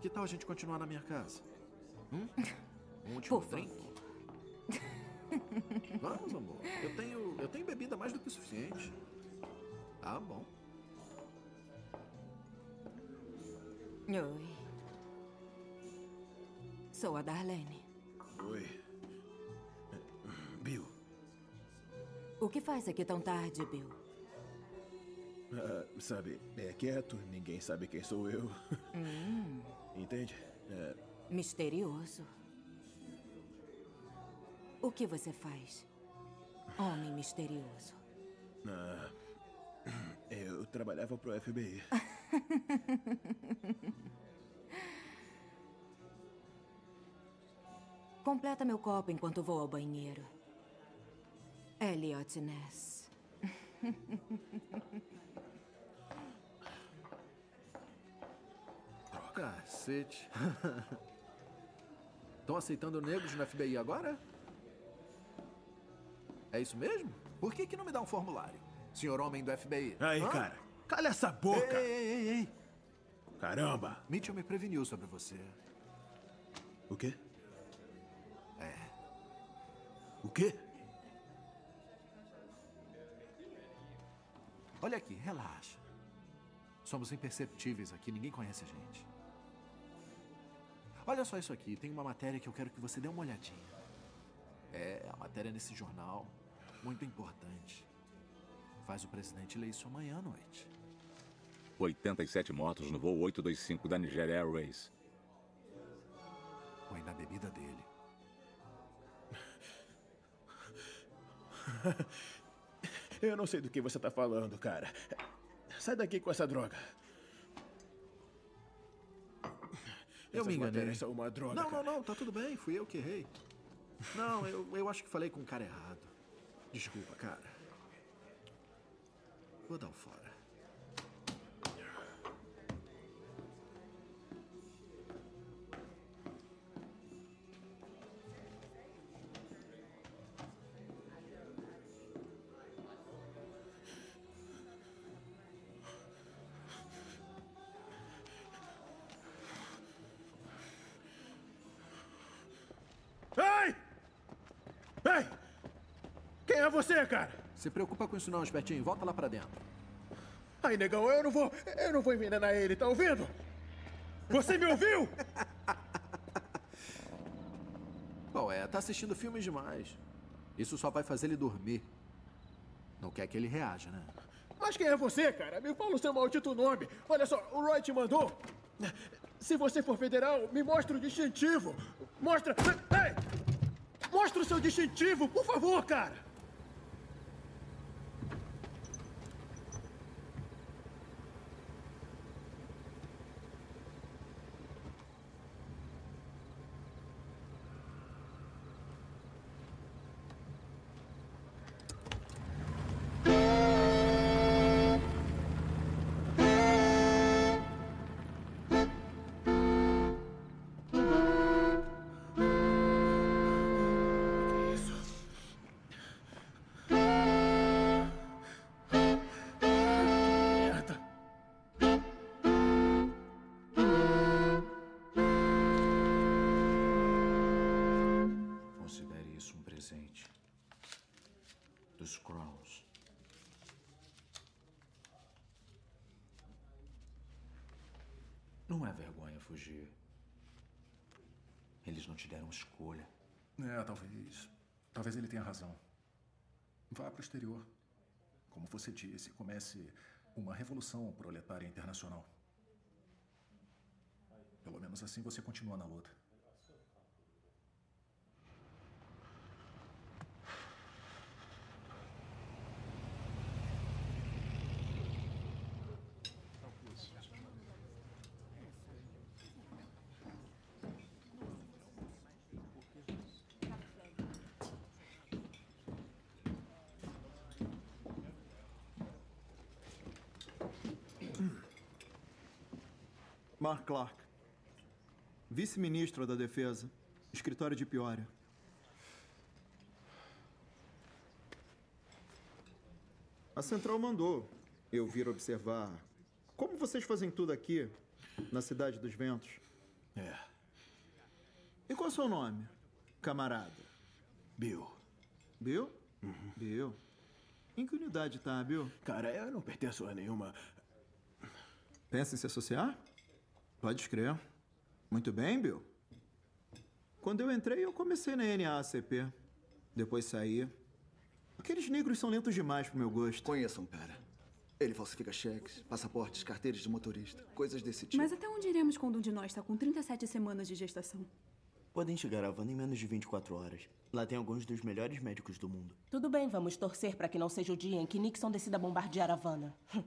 Que tal a gente continuar na minha casa? Hum? Um último Por drink? Vamos, amor. Eu tenho, eu tenho bebida mais do que suficiente. Tá bom. Oi. Sou a Darlene. O que faz aqui tão tarde, Bill? Ah, sabe, é quieto, ninguém sabe quem sou eu. Hum, Entende? É, misterioso. O que você faz? Homem misterioso. ah, eu trabalhava pro FBI. Completa meu copo enquanto vou ao banheiro. Elliot Ness. Cacete. Estão aceitando negros no FBI agora? É isso mesmo? Por que, que não me dá um formulário? Senhor homem do FBI. Aí, Hã? cara, calha essa boca! Ei, ei, ei, ei. Caramba! Mitchell me preveniu sobre você. O quê? É. O quê? Olha aqui, relaxa. Somos imperceptíveis aqui, ninguém conhece a gente. Olha só isso aqui, tem uma matéria que eu quero que você dê uma olhadinha. É, a matéria nesse jornal, muito importante. Faz o presidente ler isso amanhã à noite. 87 mortos no voo 825 da Nigeria Airways. Põe na bebida dele. Eu não sei do que você tá falando, cara. Sai daqui com essa droga. Eu Essas me enganei. são uma droga, Não, cara. não, não, tá tudo bem. Fui eu que errei. Não, eu, eu acho que falei com o cara errado. Desculpa, cara. Vou dar o fora. Ei! Quem é você, cara? Se preocupa com isso não, espertinho. Volta lá pra dentro. Ai, negão, eu não vou. Eu não vou envenenar ele, tá ouvindo? Você me ouviu? Qual é? Tá assistindo filmes demais. Isso só vai fazer ele dormir. Não quer que ele reaja, né? Mas quem é você, cara? Me fala o seu maldito nome. Olha só, o Roy te mandou. Se você for federal, me mostra o distintivo. Mostra. Mostra o seu distintivo, por favor, cara. Não é vergonha fugir. Eles não te deram escolha. É, talvez. Talvez ele tenha razão. Vá para o exterior. Como você disse, comece uma revolução proletária internacional. Pelo menos assim você continua na luta. Mark Clark, vice-ministro da Defesa, escritório de Peoria. A central mandou eu vir observar como vocês fazem tudo aqui na Cidade dos Ventos. É. E qual é o seu nome, camarada? Bill. Bill? Bill. Em que unidade tá, Bill? Cara, eu não pertenço a nenhuma. Pensa em se associar? Pode escrever. Muito bem, Bill. Quando eu entrei, eu comecei na NAACP. Depois saí. Aqueles negros são lentos demais pro meu gosto. Conheço um cara. Ele falsifica cheques, passaportes, carteiras de motorista, coisas desse tipo. Mas até onde iremos quando um de nós está com 37 semanas de gestação? Podem chegar a Havana em menos de 24 horas. Lá tem alguns dos melhores médicos do mundo. Tudo bem, vamos torcer para que não seja o dia em que Nixon decida bombardear Havana.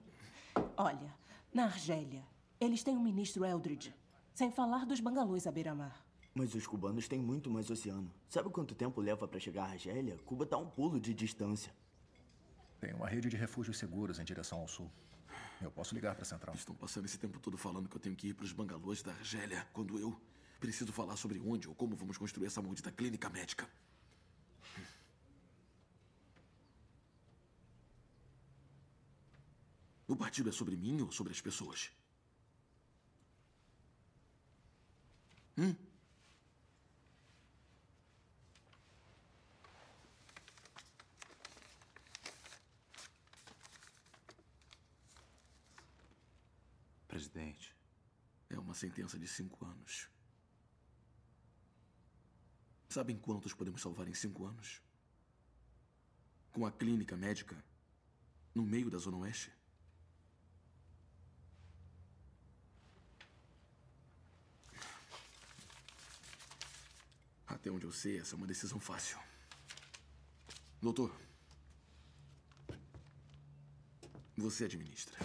Olha, na Argélia, eles têm o ministro Eldridge. Sem falar dos bangalôs à beira-mar. Mas os cubanos têm muito mais oceano. Sabe quanto tempo leva para chegar à Argélia? Cuba tá a um pulo de distância. Tem uma rede de refúgios seguros em direção ao sul. Eu posso ligar para a central. Estão passando esse tempo todo falando que eu tenho que ir para os bangalôs da Argélia, quando eu preciso falar sobre onde ou como vamos construir essa maldita clínica médica. O partido é sobre mim ou sobre as pessoas? Hum? Presidente. É uma sentença de cinco anos. Sabem quantos podemos salvar em cinco anos? Com a clínica médica no meio da Zona Oeste? Até onde eu sei, essa é uma decisão fácil. Doutor, Você administra.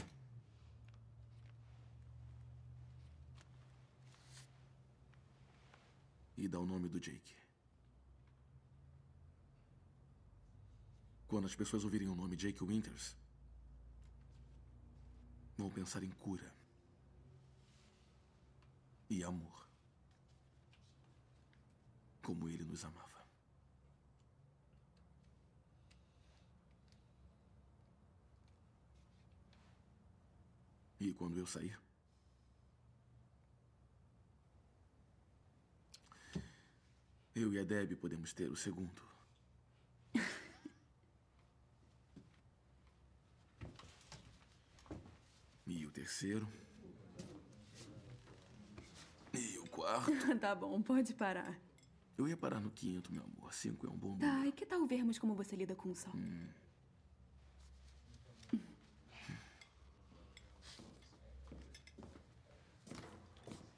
E dá o nome do Jake. Quando as pessoas ouvirem o nome Jake Winters, vão pensar em cura e amor. Como ele nos amava. E quando eu sair, eu e a Deb podemos ter o segundo. E o terceiro. E o quarto. tá bom, pode parar. Eu ia parar no quinto, meu amor. Cinco é um bom número. Tá, e que tal vermos como você lida com o sol? Hum.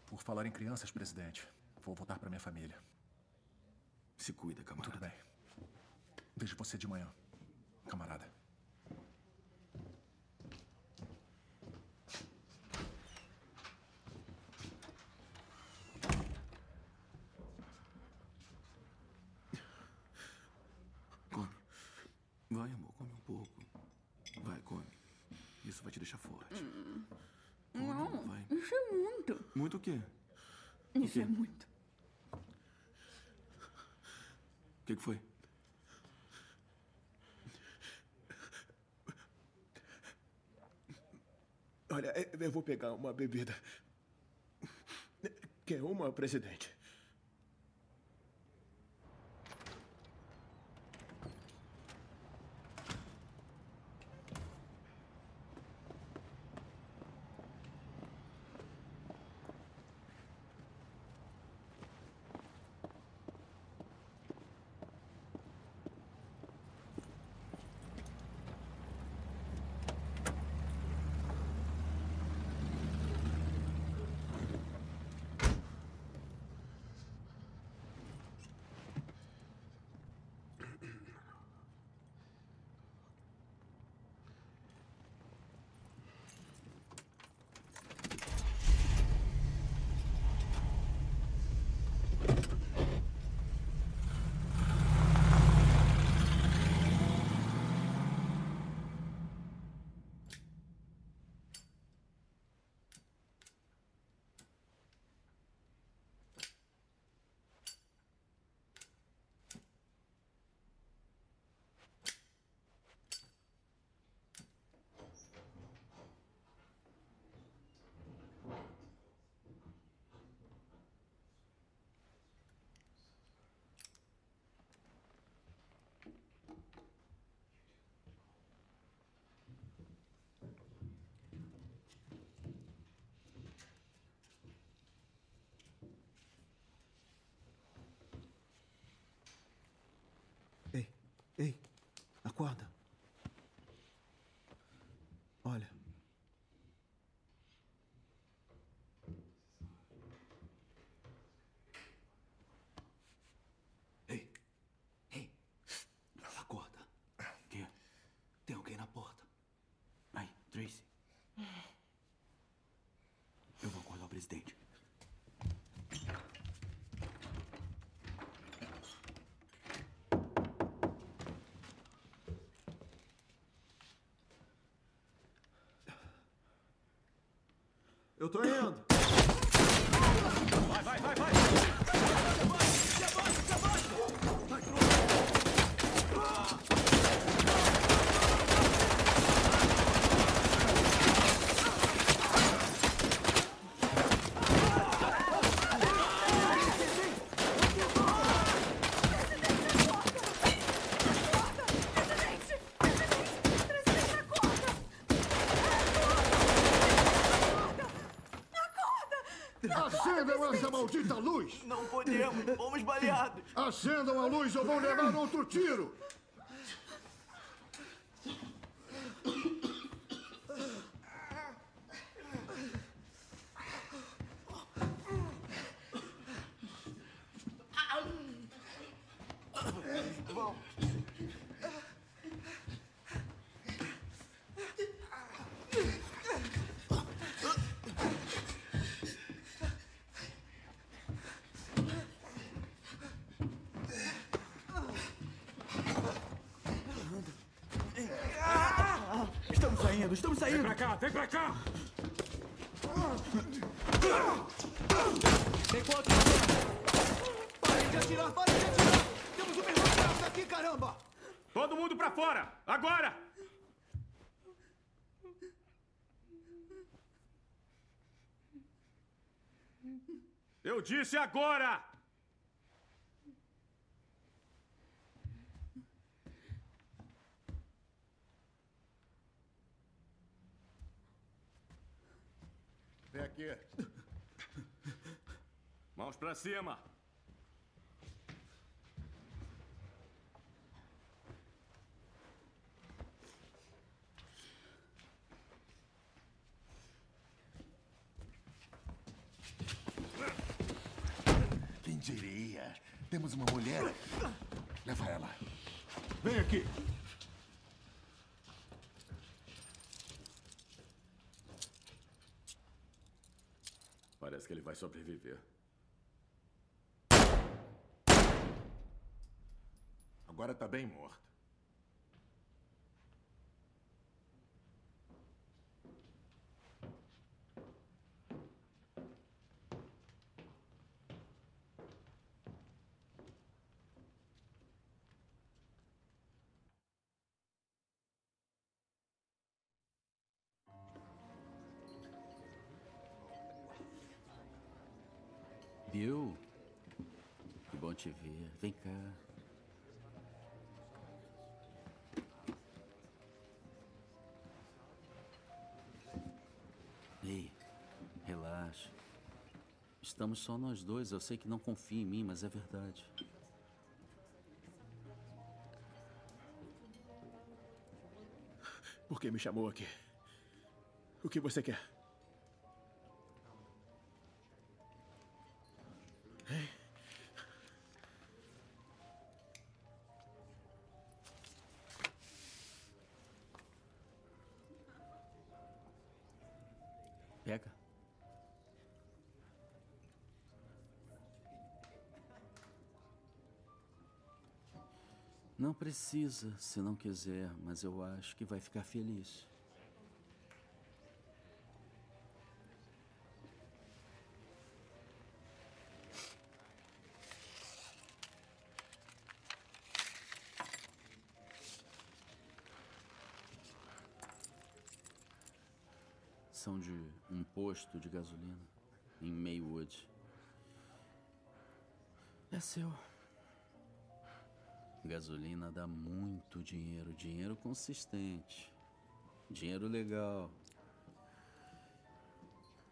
Por falar em crianças, presidente, vou voltar para minha família. Se cuida, camarada. Tudo bem. Vejo você de manhã, camarada. Come. Vai, amor, come um pouco. Vai, come. Isso vai te deixar forte. Hum. Come, Não, vai. isso é muito. Muito o quê? Isso quê? é muito. O que, que foi? Olha, eu vou pegar uma bebida. Quer uma, presidente? Ei, ei, acorda. Olha. Ei, ei, acorda. Que? Tem alguém na porta. Aí, Tracy. Eu vou acordar o presidente. Eu tô indo. Vai, vai, vai, vai! Acendam essa maldita luz! Não podemos, fomos baleados. Acendam a luz ou vão levar outro tiro! Vamos. saindo, estamos saindo. Vem pra cá, vem pra cá! Tem quanto? Parem de atirar, parem de atirar! Temos um mergulhado aqui, caramba! Todo mundo pra fora! Agora! Eu disse agora! Vem aqui. Mãos pra cima! Diria? Temos uma mulher aqui. Leva ela. Vem aqui. Parece que ele vai sobreviver. Agora tá bem morto. Bill, que bom te ver. Vem cá. Ei, relaxa. Estamos só nós dois. Eu sei que não confia em mim, mas é verdade. Por que me chamou aqui? O que você quer? Precisa, se não quiser, mas eu acho que vai ficar feliz. São de um posto de gasolina em Maywood. É seu. Gasolina dá muito dinheiro, dinheiro consistente, dinheiro legal.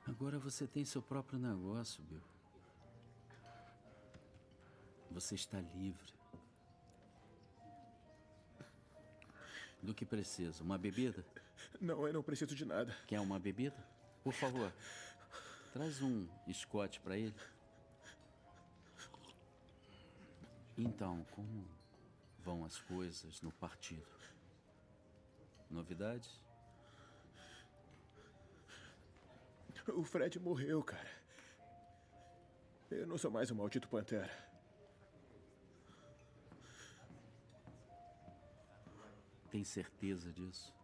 Agora você tem seu próprio negócio, Bill. Você está livre. Do que precisa? Uma bebida? Não, eu não preciso de nada. Quer uma bebida? Por favor, traz um Scott para ele. Então, como vão as coisas no partido? Novidades? O Fred morreu, cara. Eu não sou mais um maldito pantera. Tem certeza disso?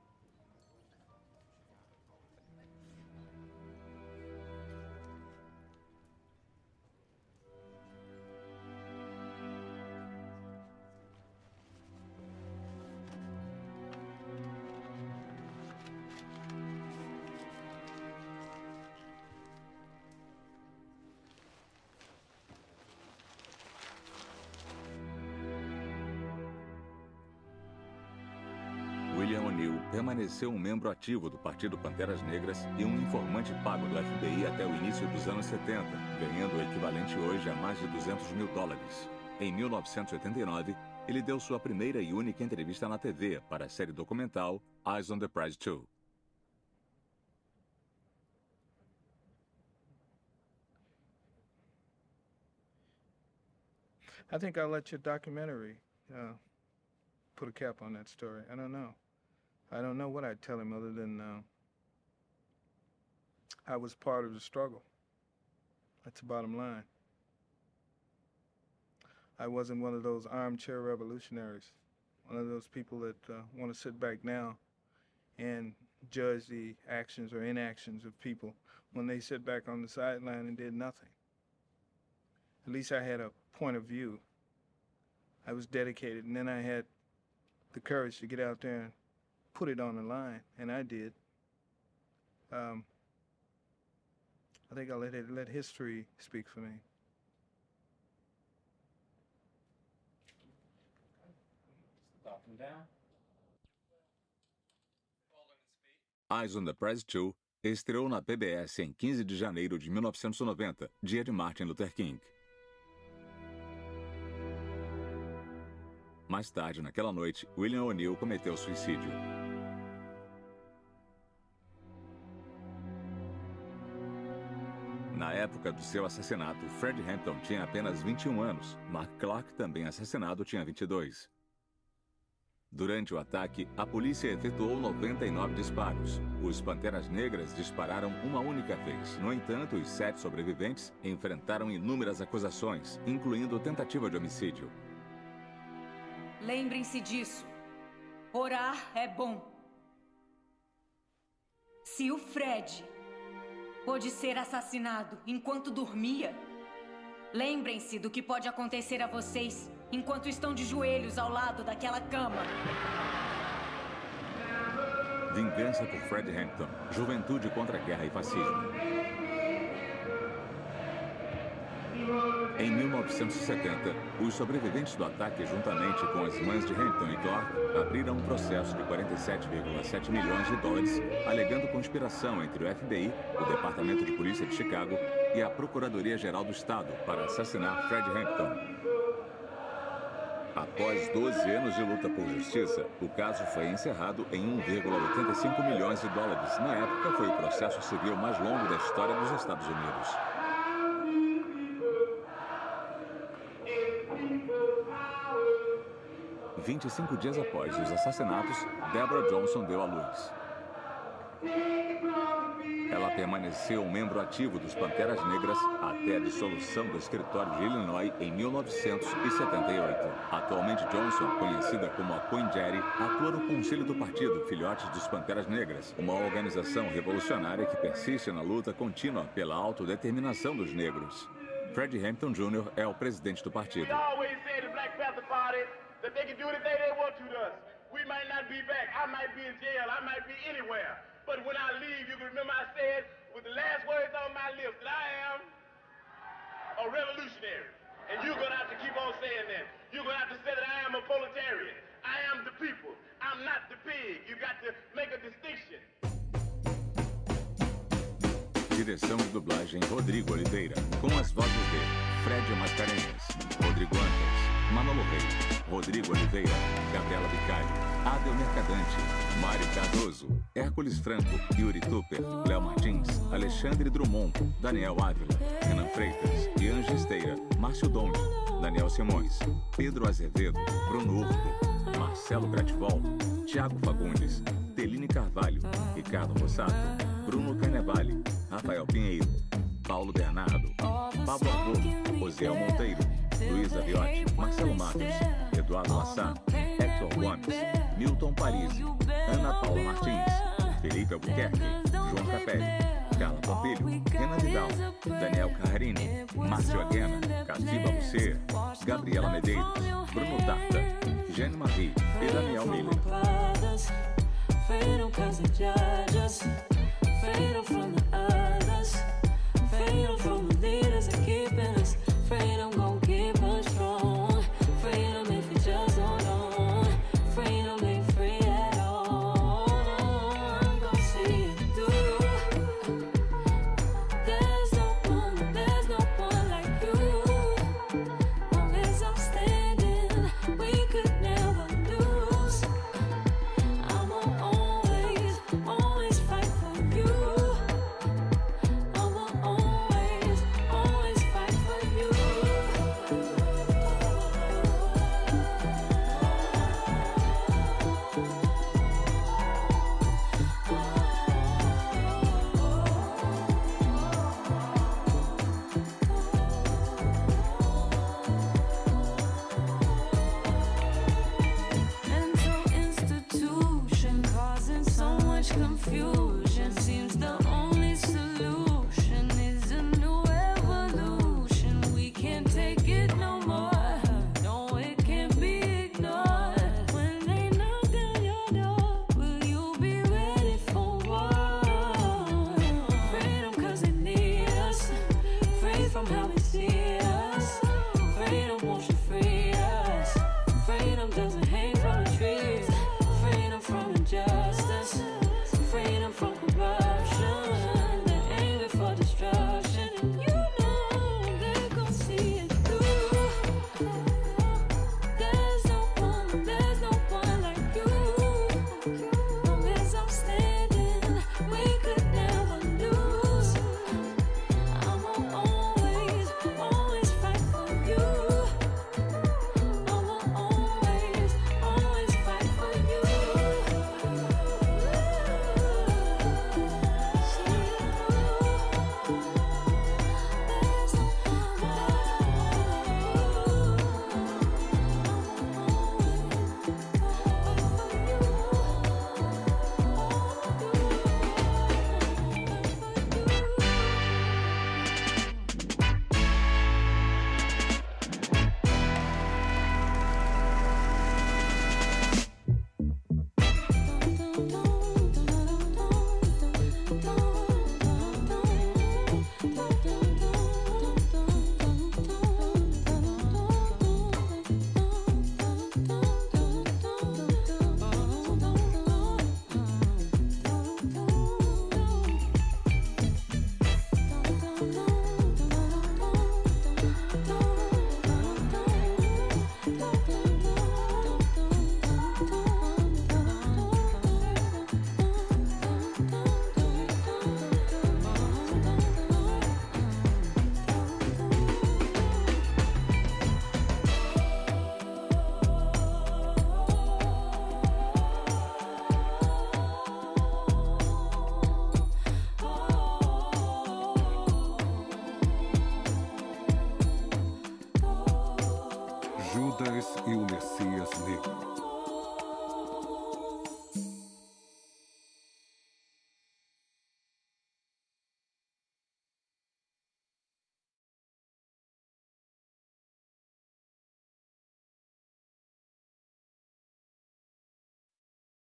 Permaneceu um membro ativo do Partido Panteras Negras e um informante pago do FBI até o início dos anos 70, ganhando o equivalente hoje a mais de 200 mil dólares. Em 1989, ele deu sua primeira e única entrevista na TV para a série documental Eyes on the Prize 2. I think I'll let your documentary uh, put a cap on that story. I don't know. I don't know what I'd tell him other than uh, I was part of the struggle. That's the bottom line. I wasn't one of those armchair revolutionaries, one of those people that uh, want to sit back now and judge the actions or inactions of people when they sit back on the sideline and did nothing. At least I had a point of view. I was dedicated, and then I had the courage to get out there and put it on the line, and I did. Um, I think I'll let it, let history speak for me. Eyes on the Prize 2 estreou na PBS em 15 de janeiro de 1990, dia de Martin Luther King. Mais tarde, naquela noite, William O'Neill cometeu suicídio. Na época do seu assassinato, Fred Hampton tinha apenas 21 anos. Mark Clark, também assassinado, tinha 22. Durante o ataque, a polícia efetuou 99 disparos. Os Panteras Negras dispararam uma única vez. No entanto, os sete sobreviventes enfrentaram inúmeras acusações, incluindo tentativa de homicídio. Lembrem-se disso. Orar é bom. Se o Fred pôde ser assassinado enquanto dormia, lembrem-se do que pode acontecer a vocês enquanto estão de joelhos ao lado daquela cama. Vingança por Fred Hampton. Juventude contra guerra e fascismo. Em 1970, os sobreviventes do ataque, juntamente com as mães de Hampton e Clark, abriram um processo de 47,7 milhões de dólares, alegando conspiração entre o FBI, o Departamento de Polícia de Chicago e a Procuradoria-Geral do Estado para assassinar Fred Hampton. Após 12 anos de luta por justiça, o caso foi encerrado em 1,85 milhões de dólares. Na época, foi o processo civil mais longo da história dos Estados Unidos. Vinte e cinco dias após os assassinatos, Deborah Johnson deu à luz. Ela permaneceu um membro ativo dos Panteras Negras até a dissolução do escritório de Illinois em 1978. Atualmente, Johnson, conhecida como a Queen Jerry, atua no Conselho do Partido Filhotes dos Panteras Negras, uma organização revolucionária que persiste na luta contínua pela autodeterminação dos negros. Fred Hampton Jr. é o presidente do partido. We might not be back. I might be in jail. I might be anywhere. But when I leave, you can remember I said with the last words on my lips that I am a revolutionary. And you're going to have to keep on saying that. You're going to have to say that I am a proletarian. I am the people. I'm not the pig. You got to make a distinction. Direção de dublagem Rodrigo Oliveira, com as vozes de Fred Mascarenhas, Rodrigo Antas, Manolo Rei, Rodrigo Oliveira, Gabriela Vicari, Adel Mercadante, Mário Cardoso, Hércules Franco, Yuri Tupper, Léo Martins, Alexandre Drummond, Daniel Ávila, Renan Freitas, Ian Esteira, Márcio Donde, Daniel Simões, Pedro Azevedo, Bruno Urco, Marcelo Grativol, Tiago Fagundes, Teline Carvalho, Ricardo Rossato, Bruno Carnevale, Rafael Pinheiro, Paulo Bernardo, Pablo Arthur, Osiel Monteiro, Luísa Viotti, Marcelo Matos, Eduardo Massá, Hector Gomes, Milton Parisi, Ana Paula Martins, Felipe Albuquerque, João Capelli, Carla Pompilho, Renan Vidal, Daniel Carrini, Márcio Aguena, Catiba Lucer, Gabriela Medeiros, Bruno Tarta, Jenny Marie